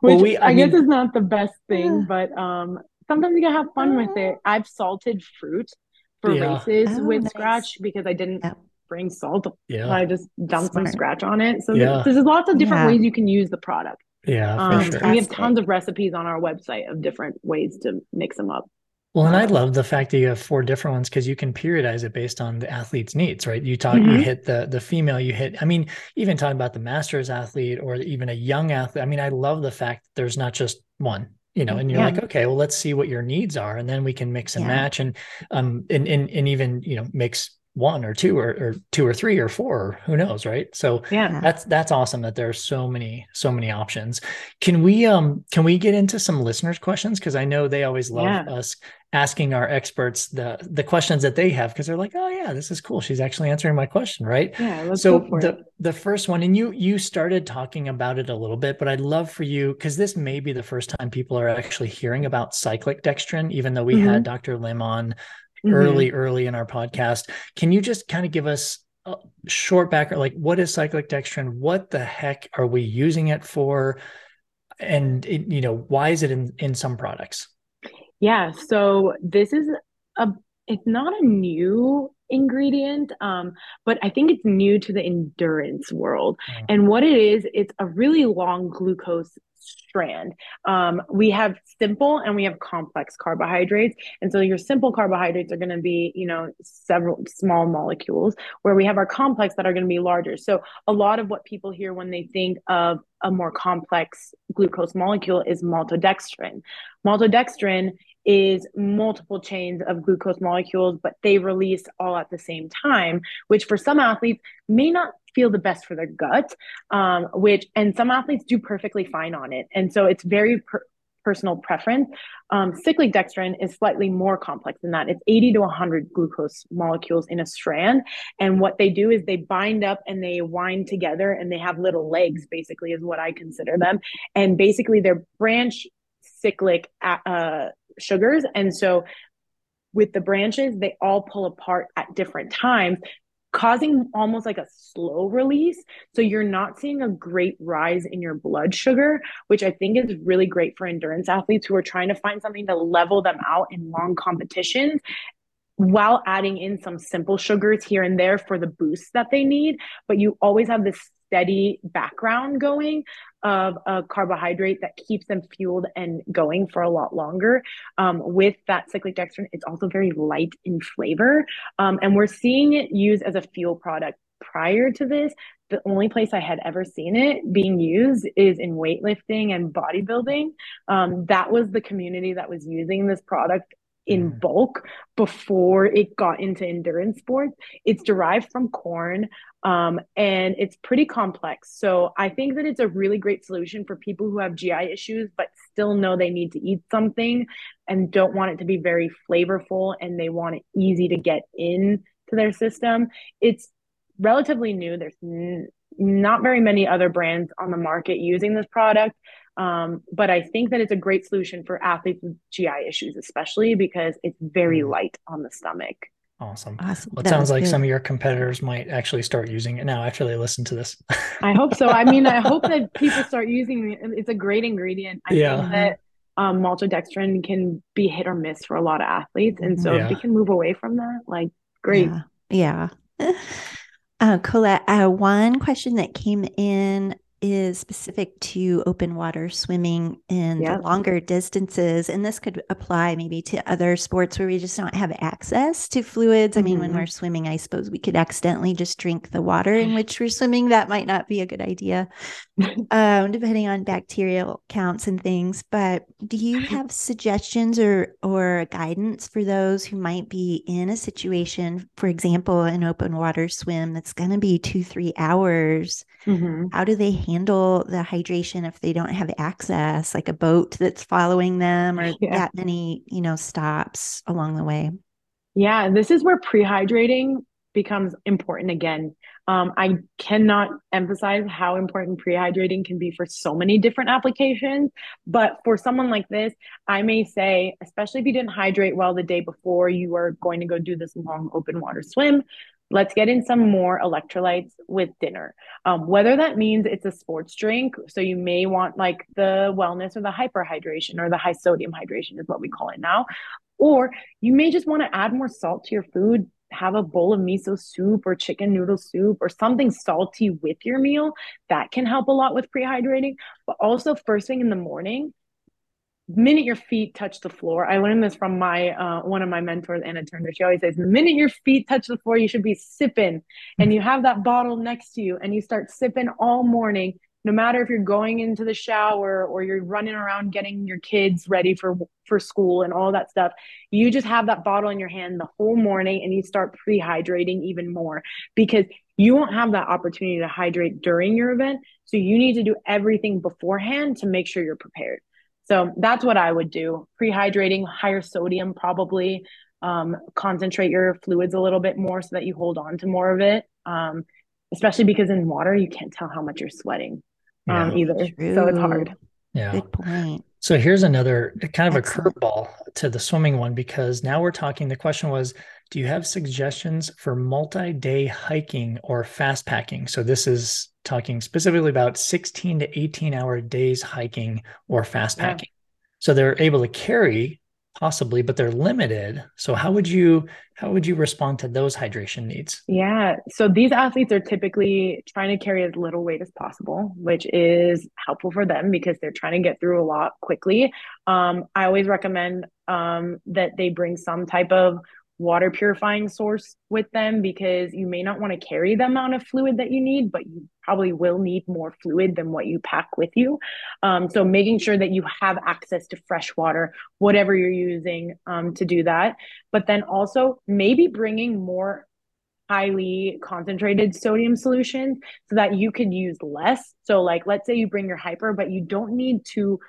Which well, we, I, I mean, guess is not the best thing, *sighs* but um, sometimes you gotta have fun with it. *sighs* I've salted fruit for yeah. races oh, with nice. Skratch because I didn't yeah. bring salt. Yeah. I just dumped Smart. some Skratch on it. So yeah. there's, there's lots of different yeah. ways you can use the product. Yeah, um, sure. We have tons of recipes on our website of different ways to mix them up. Well, and I love the fact that you have four different ones because you can periodize it based on the athlete's needs, right? You talk, mm-hmm. you hit the the female, you hit. I mean, even talking about the masters athlete or even a young athlete. I mean, I love the fact that there's not just one you know and you're yeah. like okay well let's see what your needs are and then we can mix and yeah. match and um and, and and even you know mix one or two or, or two or three or four who knows right? So yeah. That's that's awesome that there's so many so many options. Can we um can we get into some listeners questions? Because i know they always love yeah. us asking our experts the the questions that they have because they're like oh yeah this is cool. She's actually answering my question right? Yeah let's so go for the it. the first one and you you started talking about it a little bit but i'd love for you because this may be the first time people are actually hearing about cyclic dextrin even though we mm-hmm. had dr lim on mm-hmm. early, early in our podcast. Can you just kind of give us a short background? Like, what is cyclic dextrin? What the heck are we using it for? And it, you know, why is it in in some products? Yeah, so this is a it's not a new ingredient um, but i think it's new to the endurance world mm. and what it is it's a really long glucose strand. Um, we have simple and we have complex carbohydrates. And so your simple carbohydrates are going to be, you know, several small molecules, where we have our complex that are going to be larger. So a lot of what people hear when they think of a more complex glucose molecule is maltodextrin. Maltodextrin is multiple chains of glucose molecules, but they release all at the same time, which for some athletes may not feel the best for their gut, um, which, and some athletes do perfectly fine on it. And so it's very per- personal preference. Um, cyclic dextrin is slightly more complex than that. It's 80 to 100 glucose molecules in a strand. And what they do is they bind up and they wind together and they have little legs, basically, is what I consider them. And basically, they're branch cyclic uh, sugars. And so with the branches, they all pull apart at different times causing almost like a slow release. So you're not seeing a great rise in your blood sugar, which I think is really great for endurance athletes who are trying to find something to level them out in long competitions while adding in some simple sugars here and there for the boost that they need. But you always have this steady background going of a carbohydrate that keeps them fueled and going for a lot longer. Um, with that cyclic dextrin, it's also very light in flavor. Um, and we're seeing it used as a fuel product prior to this. The only place I had ever seen it being used is in weightlifting and bodybuilding. Um, that was the community that was using this product in mm. bulk before it got into endurance sports. It's derived from corn um, and it's pretty complex. So I think that it's a really great solution for people who have GI issues but still know they need to eat something and don't want it to be very flavorful and they want it easy to get in to their system. It's relatively new. There's n- not very many other brands on the market using this product. Um, but I think that it's a great solution for athletes with GI issues, especially because it's very mm. light on the stomach. Awesome. Awesome. Well, it that sounds like good. some of your competitors might actually start using it now after they listen to this. I hope so. I mean, I hope that *laughs* people start using it. It's a great ingredient. I yeah. think that um, maltodextrin can be hit or miss for a lot of athletes. And so yeah. if we can move away from that, like, great. Yeah. yeah. *laughs* Uh, Colette, uh, one question that came in is specific to open water swimming and yep. longer distances. And this could apply maybe to other sports where we just don't have access to fluids. I mean, mm-hmm. when we're swimming, I suppose we could accidentally just drink the water in *laughs* which we're swimming. That might not be a good idea, *laughs* um, depending on bacterial counts and things. But do you *laughs* have suggestions or, or guidance for those who might be in a situation, for example, an open water swim that's going to be two, three hours? Mm-hmm. How do they handle the hydration if they don't have access, like a boat that's following them or *laughs* yeah. that many, you know, stops along the way? Yeah, this is where prehydrating becomes important again. Um, I cannot emphasize how important prehydrating can be for so many different applications. But for someone like this, I may say, especially if you didn't hydrate well the day before you are going to go do this long open water swim, let's get in some more electrolytes with dinner. Um, whether that means it's a sports drink, so you may want like the wellness or the hyperhydration or the high sodium hydration is what we call it now. Or you may just want to add more salt to your food, have a bowl of miso soup or chicken noodle soup or something salty with your meal. That can help a lot with prehydrating. But also, first thing in the morning, minute your feet touch the floor. I learned this from my uh, one of my mentors anna turner. She always says the minute your feet touch the floor you should be sipping. And you have that bottle next to you and you start sipping all morning no matter if you're going into the shower or you're running around getting your kids ready for for school and all that stuff. You just have that bottle in your hand the whole morning and you start pre-hydrating even more because you won't have that opportunity to hydrate during your event. So you need to do everything beforehand to make sure you're prepared so that's what I would do. Prehydrating, higher sodium, probably. Um, concentrate your fluids a little bit more so that you hold on to more of it. Um, especially because in water, you can't tell how much you're sweating um, yeah, either. True. So it's hard. Yeah. Good point. So here's another kind of Excellent. a curveball to the swimming one because now we're talking. The question was, do you have suggestions for multi-day hiking or fast packing? So this is talking specifically about 16 to 18 hour days hiking or fast packing. Yeah. So they're able to carry possibly but they're limited so how would you how would you respond to those hydration needs yeah so these athletes are typically trying to carry as little weight as possible which is helpful for them because they're trying to get through a lot quickly um, i always recommend um, that they bring some type of water purifying source with them because you may not want to carry the amount of fluid that you need, but you probably will need more fluid than what you pack with you. Um, so making sure that you have access to fresh water, whatever you're using um, to do that. But then also maybe bringing more highly concentrated sodium solutions so that you could use less. So like let's say you bring your hyper, but you don't need to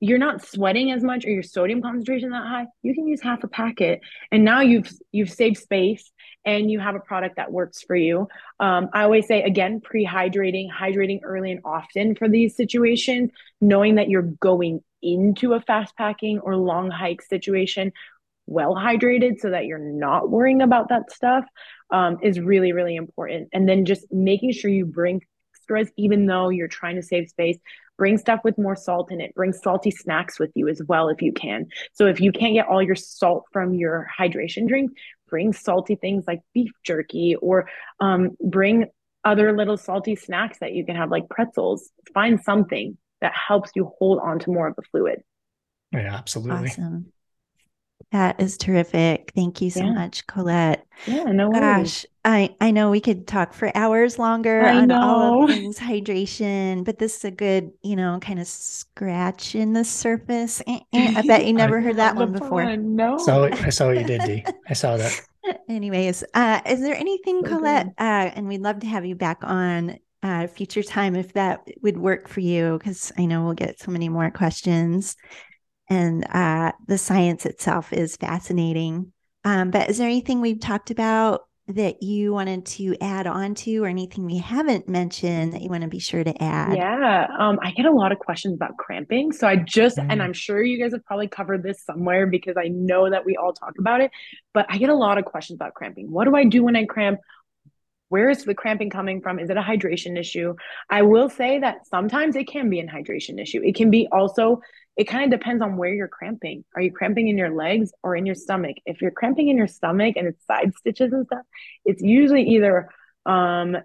you're not sweating as much or your sodium concentration that high you can use half a packet. And now you've you've saved space and you have a product that works for you. Um, i always say again pre-hydrating hydrating early and often for these situations knowing that you're going into a fast packing or long hike situation well hydrated so that you're not worrying about that stuff um, is really really important. And then just making sure you bring extras even though you're trying to save space bring stuff with more salt in it. Bring salty snacks with you as well if you can. So if you can't get all your salt from your hydration drink bring salty things like beef jerky or um, bring other little salty snacks that you can have like pretzels. Find something that helps you hold on to more of the fluid. Yeah absolutely. Awesome. That is terrific. Thank you so yeah. much, Colette. Yeah, no worries. Gosh, I, I know we could talk for hours longer I on know. all of things hydration, but this is a good, you know, kind of scratch in the surface. Eh, eh, I bet you *laughs* never heard that one before. No. So I saw what you did, Dee. *laughs* I saw that. Anyways, uh, is there anything, Colette? Uh, and we'd love to have you back on uh, future time if that would work for you, because I know we'll get so many more questions and uh, the science itself is fascinating. Um, but is there anything we've talked about that you wanted to add on to or anything we haven't mentioned that you want to be sure to add? Yeah, um, I get a lot of questions about cramping. So I just, mm. and I'm sure you guys have probably covered this somewhere because I know that we all talk about it, but I get a lot of questions about cramping. What do I do when I cramp? Where is the cramping coming from? Is it a hydration issue? I will say that sometimes it can be an hydration issue. It can be also it kind of depends on where you're cramping. Are you cramping in your legs or in your stomach? If you're cramping in your stomach and it's side stitches and stuff, it's usually either um,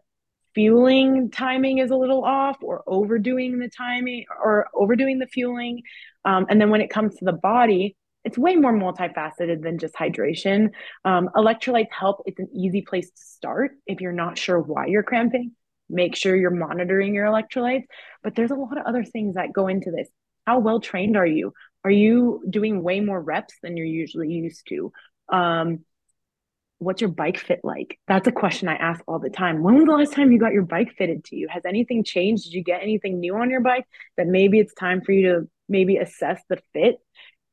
fueling timing is a little off or overdoing the timing or overdoing the fueling. Um, and then when it comes to the body, it's way more multifaceted than just hydration. Um, electrolytes help. It's an easy place to start if you're not sure why you're cramping. Make sure you're monitoring your electrolytes. But there's a lot of other things that go into this. How well trained are you? Are you doing way more reps than you're usually used to? Um, what's your bike fit like? That's a question I ask all the time. When was the last time you got your bike fitted to you? Has anything changed? Did you get anything new on your bike that maybe it's time for you to maybe assess the fit?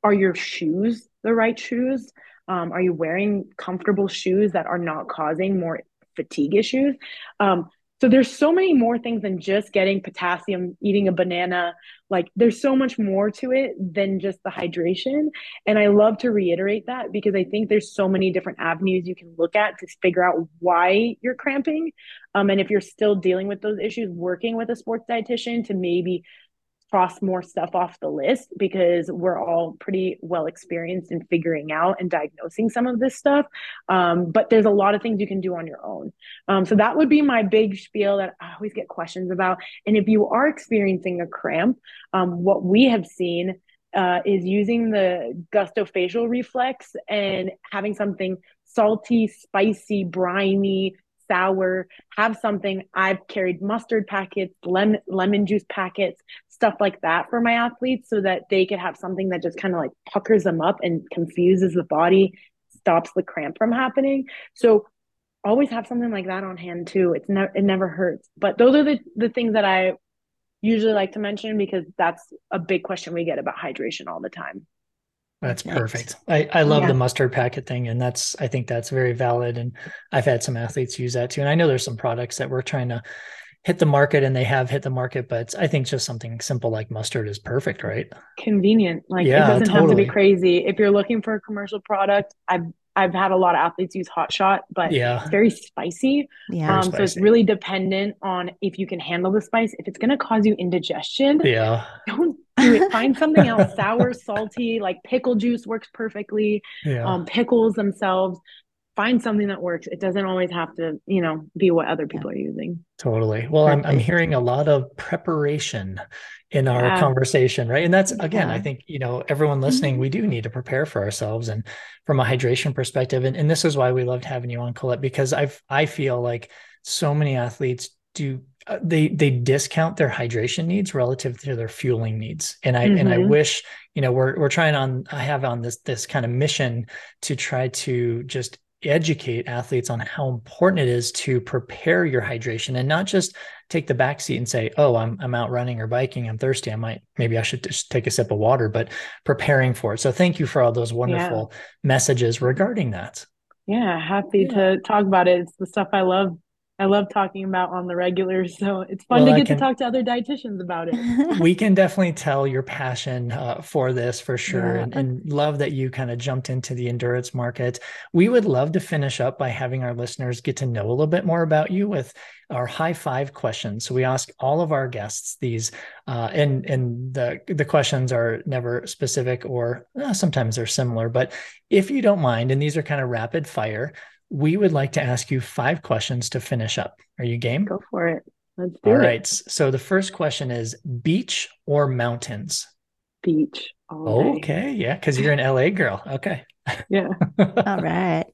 Are your shoes the right shoes? Um, are you wearing comfortable shoes that are not causing more fatigue issues? Um, so there's so many more things than just getting potassium, eating a banana. Like there's so much more to it than just the hydration. And I love to reiterate that because I think there's so many different avenues you can look at to figure out why you're cramping. Um, and if you're still dealing with those issues, working with a sports dietitian to maybe cross more stuff off the list because we're all pretty well experienced in figuring out and diagnosing some of this stuff. Um, but there's a lot of things you can do on your own. Um, so that would be my big spiel that I always get questions about. And if you are experiencing a cramp, um, what we have seen uh, is using the gustofacial reflex and having something salty, spicy, briny, sour, have something. I've carried mustard packets, lemon, lemon juice packets, stuff like that for my athletes so that they could have something that just kind of like puckers them up and confuses the body, stops the cramp from happening. So always have something like that on hand too. It's never it never hurts. But those are the the things that I usually like to mention because that's a big question we get about hydration all the time. That's perfect. I, I love yeah. the mustard packet thing. And that's, I think that's very valid. And I've had some athletes use that too. And I know there's some products that we're trying to hit the market and they have hit the market, but I think just something simple like mustard is perfect, right? Convenient. Like yeah, it doesn't totally. have to be crazy. If you're looking for a commercial product, I've I've had a lot of athletes use hot shot, but yeah. it's very spicy. Yeah. Um, spicy. So it's really dependent on if you can handle the spice. If it's going to cause you indigestion, yeah, don't do it. Find something else, sour, salty, like pickle juice works perfectly. Yeah. Um, pickles themselves, find something that works. It doesn't always have to, you know, be what other people are using. Totally. Well, I'm, I'm hearing a lot of preparation in our yeah. conversation, right? And that's again, yeah. I think, you know, everyone listening, mm-hmm. we do need to prepare for ourselves and from a hydration perspective. And, and this is why we loved having you on Colette, because I've I feel like so many athletes do uh, they they discount their hydration needs relative to their fueling needs and i mm-hmm. and i mm-hmm. wish you know we're we're trying on i have on this this kind of mission to try to just educate athletes on how important it is to prepare your hydration and not just take the back seat and say, "Oh, I'm I'm out running or biking. I'm thirsty. I might maybe I should just take a sip of water." But preparing for it. So thank you for all those wonderful yeah. messages regarding that. Yeah, happy yeah. to talk about it. It's the stuff I love I love talking about on the regular. So it's fun well, to get can, to talk to other dietitians about it. *laughs* we can definitely tell your passion uh, for this for sure yeah. and, and, love that you kind of jumped into the endurance market. We would love to finish up by having our listeners get to know a little bit more about you with our high five questions. So we ask all of our guests these, uh, and and the the questions are never specific or uh, sometimes they're similar. But if you don't mind, and these are kind of rapid fire, we would like to ask you five questions to finish up. Are you game? Go for it. Let's do All it. All right. So the first question is beach or mountains? Beach. okay. Yeah. Cause you're an LA girl. Okay. Yeah. *laughs* All right.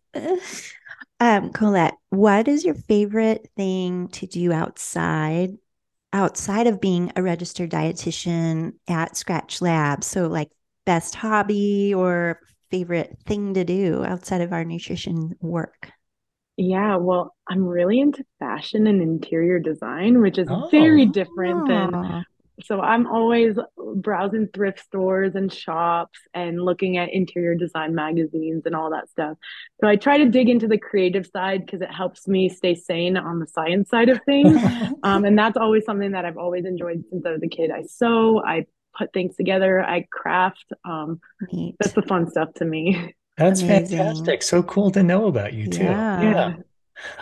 Um, Colette, what is your favorite thing to do outside outside of being a registered dietitian at Skratch Labs? So like best hobby or favorite thing to do outside of our nutrition work? Yeah, well, I'm really into fashion and interior design, which is oh. very different than so I'm always browsing thrift stores and shops and looking at interior design magazines and all that stuff. So I try to dig into the creative side because it helps me stay sane on the science side of things. *laughs* um, and that's always something that I've always enjoyed since I was a kid. I sew, I put things together. I craft. Um, that's the fun stuff to me. That's Amazing. fantastic. So cool to know about you too. Yeah. yeah.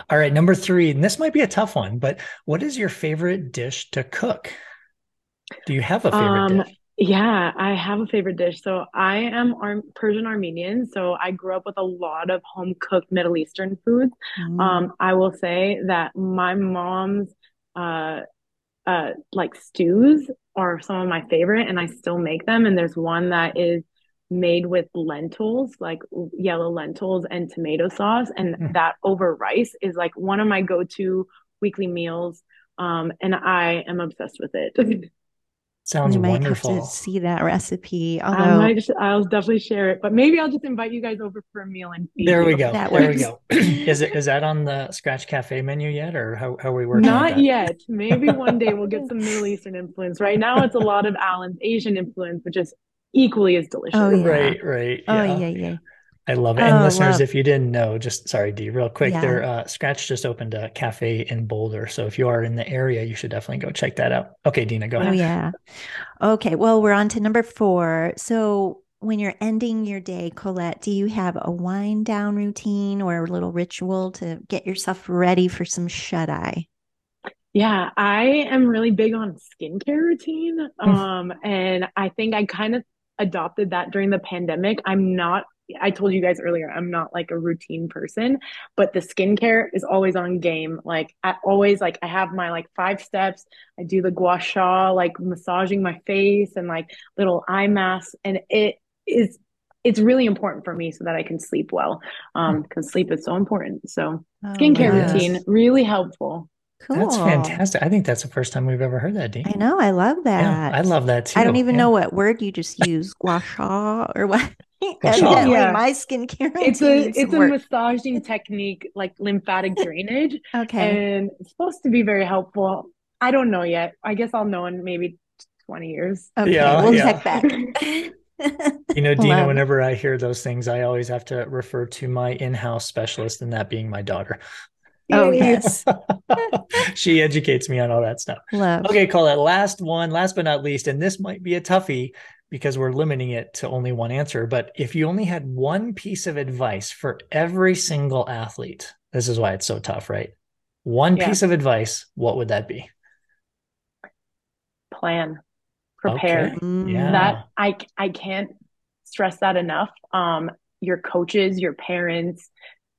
All right, number three, and this might be a tough one, but what is your favorite dish to cook? Do you have a favorite um, dish? Yeah, I have a favorite dish. So I am Ar Persian Armenian, so I grew up with a lot of home cooked Middle Eastern foods. Mm. Um, I will say that my mom's uh uh like stews are some of my favorite, and I still make them. And there's one that is made with lentils, like yellow lentils and tomato sauce, and Mm. that over rice is like one of my go-to weekly meals. Um, and I am obsessed with it. *laughs* Sounds We might have to wonderful. see that recipe. I might just, I'll definitely share it, but maybe I'll just invite you guys over for a meal and feed There we go. That There we go. Is it is that on the Skratch Cafe menu yet, or how, how are we working Not that? yet. Maybe one day we'll get *laughs* some Middle Eastern influence. Right now, it's a lot of Allen's Asian influence, which is equally as delicious. Oh, yeah. Right, right. oh Yeah. yeah, yeah. I love it. Oh, And I listeners, love- if you didn't know, just sorry, D, real quick, Yeah. there uh Skratch just opened a cafe in Boulder. So if you are in the area, you should definitely go check that out. Okay, Dina, go Oh ahead. yeah. Okay, well, we're on to number four. So when you're ending your day, Colette, do you have a wind down routine or a little ritual to get yourself ready for some shut eye? Yeah, I am really big on skincare routine. Um, and I think I kind of adopted that during the pandemic. I'm not, I told you guys earlier, I'm not like a routine person, but the skincare is always on game. Like I always like I have my like five steps. I do the gua sha, like massaging my face and like little eye masks, and it is it's really important for me so that I can sleep well. Um, because sleep is so important. So Oh, skincare yes. routine, really helpful. Cool. That's fantastic. I think that's the first time we've ever heard that, Dee. I know. I love Yeah, that. I love that too. I don't even Yeah. know what word you just used, gua sha or what. Sha. Evidently, Yeah. my skincare It's a it's a work. massaging technique like lymphatic drainage *laughs* Okay. and it's supposed to be very helpful. I don't know yet. I guess I'll know in maybe 20 years. Okay. Yeah, We'll yeah. check back. *laughs* You know, Dina, Love. whenever I hear those things, I always have to refer to my in-house specialist, and that being my daughter. Oh, yes. *laughs* she educates me on all that stuff. Love. Okay, Colette, last one, last but not least, and this might be a toughie because we're limiting it to only one answer. But if you only had one piece of advice for every single athlete, this is why it's so tough, right? One Yeah. piece of advice, what would that be? Plan, prepare. Okay. Mm. Yeah. That I I can't stress that enough. Um, your coaches, your parents,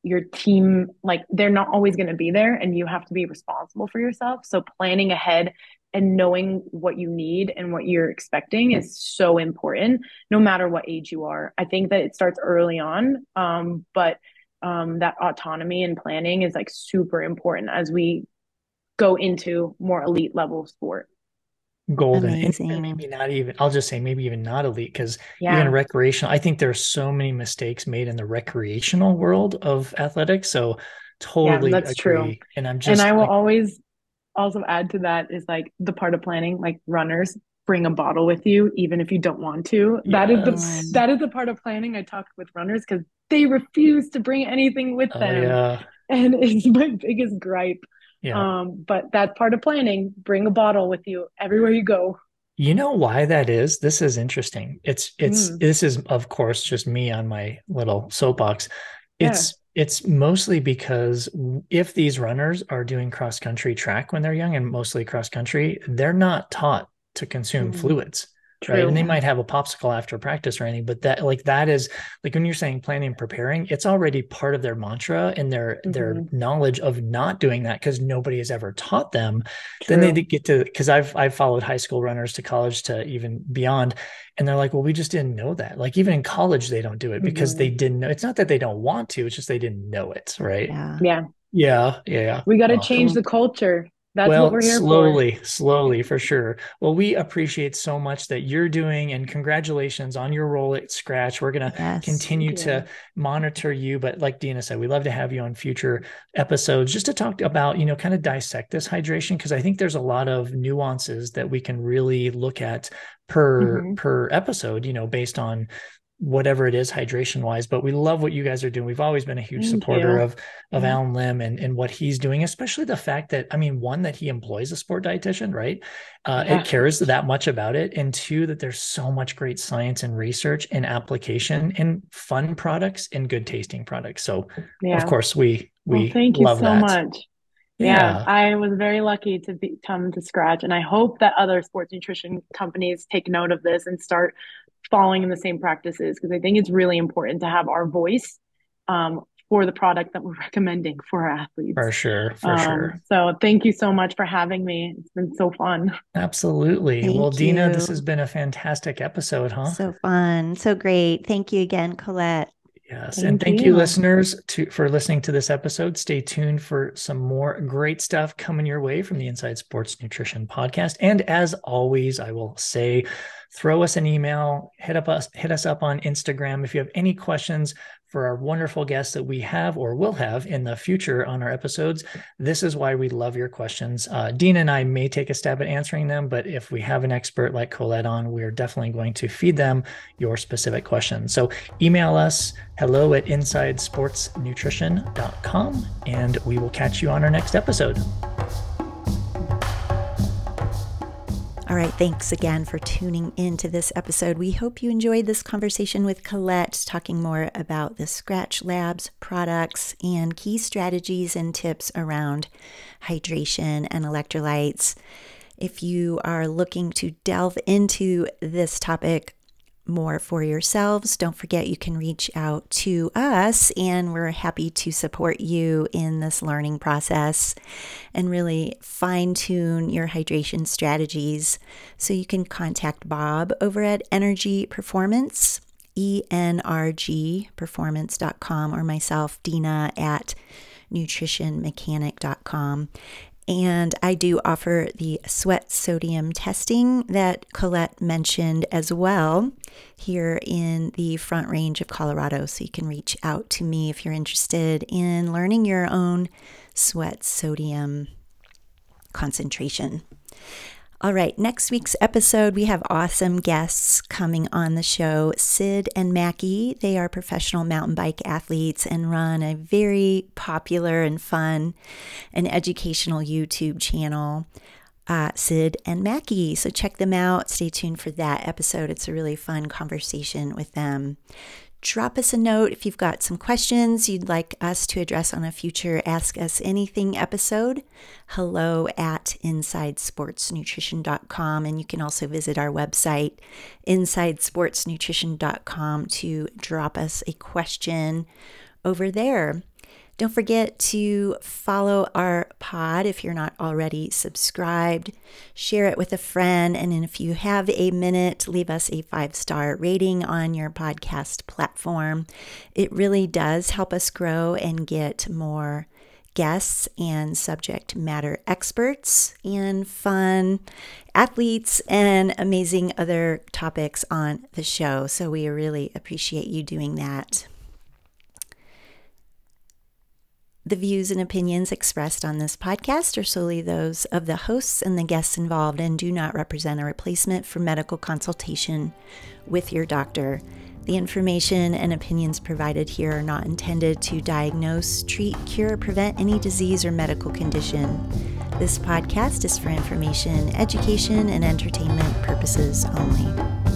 your team, like they're not always going to be there, and you have to be responsible for yourself. So planning ahead and knowing what you need and what you're expecting is so important, no matter what age you are. I think that it starts early on, um, but um, that autonomy and planning is like super important as we go into more elite level sport. golden and- Amazing. and maybe not even i'll just say maybe even not elite because Yeah. even recreational i think there's so many mistakes made in the recreational world of athletics so totally that's true. and i'm just and I will like, always also add to that is like the part of planning, like runners bring a bottle with you, even if you don't want to. That is the that is the part of planning I talk with runners because they refuse to bring anything with oh them. yeah And *laughs* it's my biggest gripe. yeah Um, but that's part of planning. Bring a bottle with you everywhere you go. You know why that is? This is interesting. It's it's Mm. this is of course just me on my little soapbox. Yeah. It's mostly because if these runners are doing cross country track when they're young and mostly cross country, they're not taught to consume Mm. fluids. True. Right. And they might have a popsicle after practice or anything, but that like that is like when you're saying planning and preparing, it's already part of their mantra and their their Mhm. knowledge of not doing that because nobody has ever taught them then they get to because I've I've followed high school runners to college to even beyond, and they're like, well, we just didn't know that. Like even in college, they don't do it because Mhm. they didn't know. It's not that they don't want to; it's just they didn't know it, right? Yeah. Yeah. Yeah, yeah. We got to Well, change the culture. That's well, what we're here for. slowly, slowly, for sure. Well, we appreciate so much that you're doing, and congratulations on your role at Skratch. We're gonna Yes. continue to monitor you but like dina said we love to have you on future episodes just to talk about you know kind of dissect this hydration because i think there's a lot of nuances that we can really look at per Mhm. per episode you know based on whatever it is hydration wise but we love what you guys are doing we've always been a huge Thank supporter you. of of Yeah. Allen Lim and and what he's doing especially the fact that i mean one that he employs a sport dietitian right uh, Yeah. it cares that much about it and two that there's so much great science and research and application and fun products and good tasting products so Yeah. of course we we well, thank you so that much. Yeah. yeah. I was very lucky to be, come to Skratch, and I hope that other sports nutrition companies take note of this and start following in the same practices because I think it's really important to have our voice um, for the product that we're *laughs* recommending for our athletes. For sure, for um, sure. So thank you so much for having me. It's been so fun. Absolutely. Thank well, you. Dina, this has been a fantastic episode, huh? So fun, so great. Thank you again, Colette. Yes, thank and thank you. you, listeners, to for listening to this episode. Stay tuned for some more great stuff coming your way from the Inside Sports Nutrition podcast. And as always, I will say, throw us an email, hit up us, hit us up on Instagram if you have any questions for our wonderful guests that we have or will have in the future on our episodes. This is why we love your questions. Uh, Dean and I may take a stab at answering them, but if we have an expert like Colette on, we're definitely going to feed them your specific questions. So email us hello at insidesportsnutrition.com and we will catch you on our next episode. All right, thanks again for tuning into this episode. We hope you enjoyed this conversation with Colette, talking more about the Skratch Labs products and key strategies and tips around hydration and electrolytes. If you are looking to delve into this topic more for yourselves, don't forget you can reach out to us, and we're happy to support you in this learning process and really fine tune your hydration strategies. So you can contact Bob over at Energy Performance, ENRG enrgperformance.com, or myself, Dina, at nutritionmechanic.com. And I do offer the sweat sodium testing that Colette mentioned as well here in the front range of Colorado. So you can reach out to me if you're interested in learning your own sweat sodium concentration. All right, next week's episode, we have awesome guests coming on the show. Sid and Mackie, they are professional mountain bike athletes and run a very popular and fun and educational YouTube channel. Uh, Sid and Mackie. So check them out. Stay tuned for that episode. It's a really fun conversation with them drop us a note if you've got some questions you'd like us to address on a future Ask Us Anything episode. Hello at InsideSportsNutrition.com. And you can also visit our website, InsideSportsNutrition.com, to drop us a question over there. Don't forget to follow our pod if you're not already subscribed. Share it with a friend. And if you have a minute, leave us a five star rating on your podcast platform. It really does help us grow and get more guests and subject matter experts and fun athletes and amazing other topics on the show. So we really appreciate you doing that. The views and opinions expressed on this podcast are solely those of the hosts and the guests involved and do not represent a replacement for medical consultation with your doctor. The information and opinions provided here are not intended to diagnose, treat, cure, or prevent any disease or medical condition. This podcast is for information, education, and entertainment purposes only.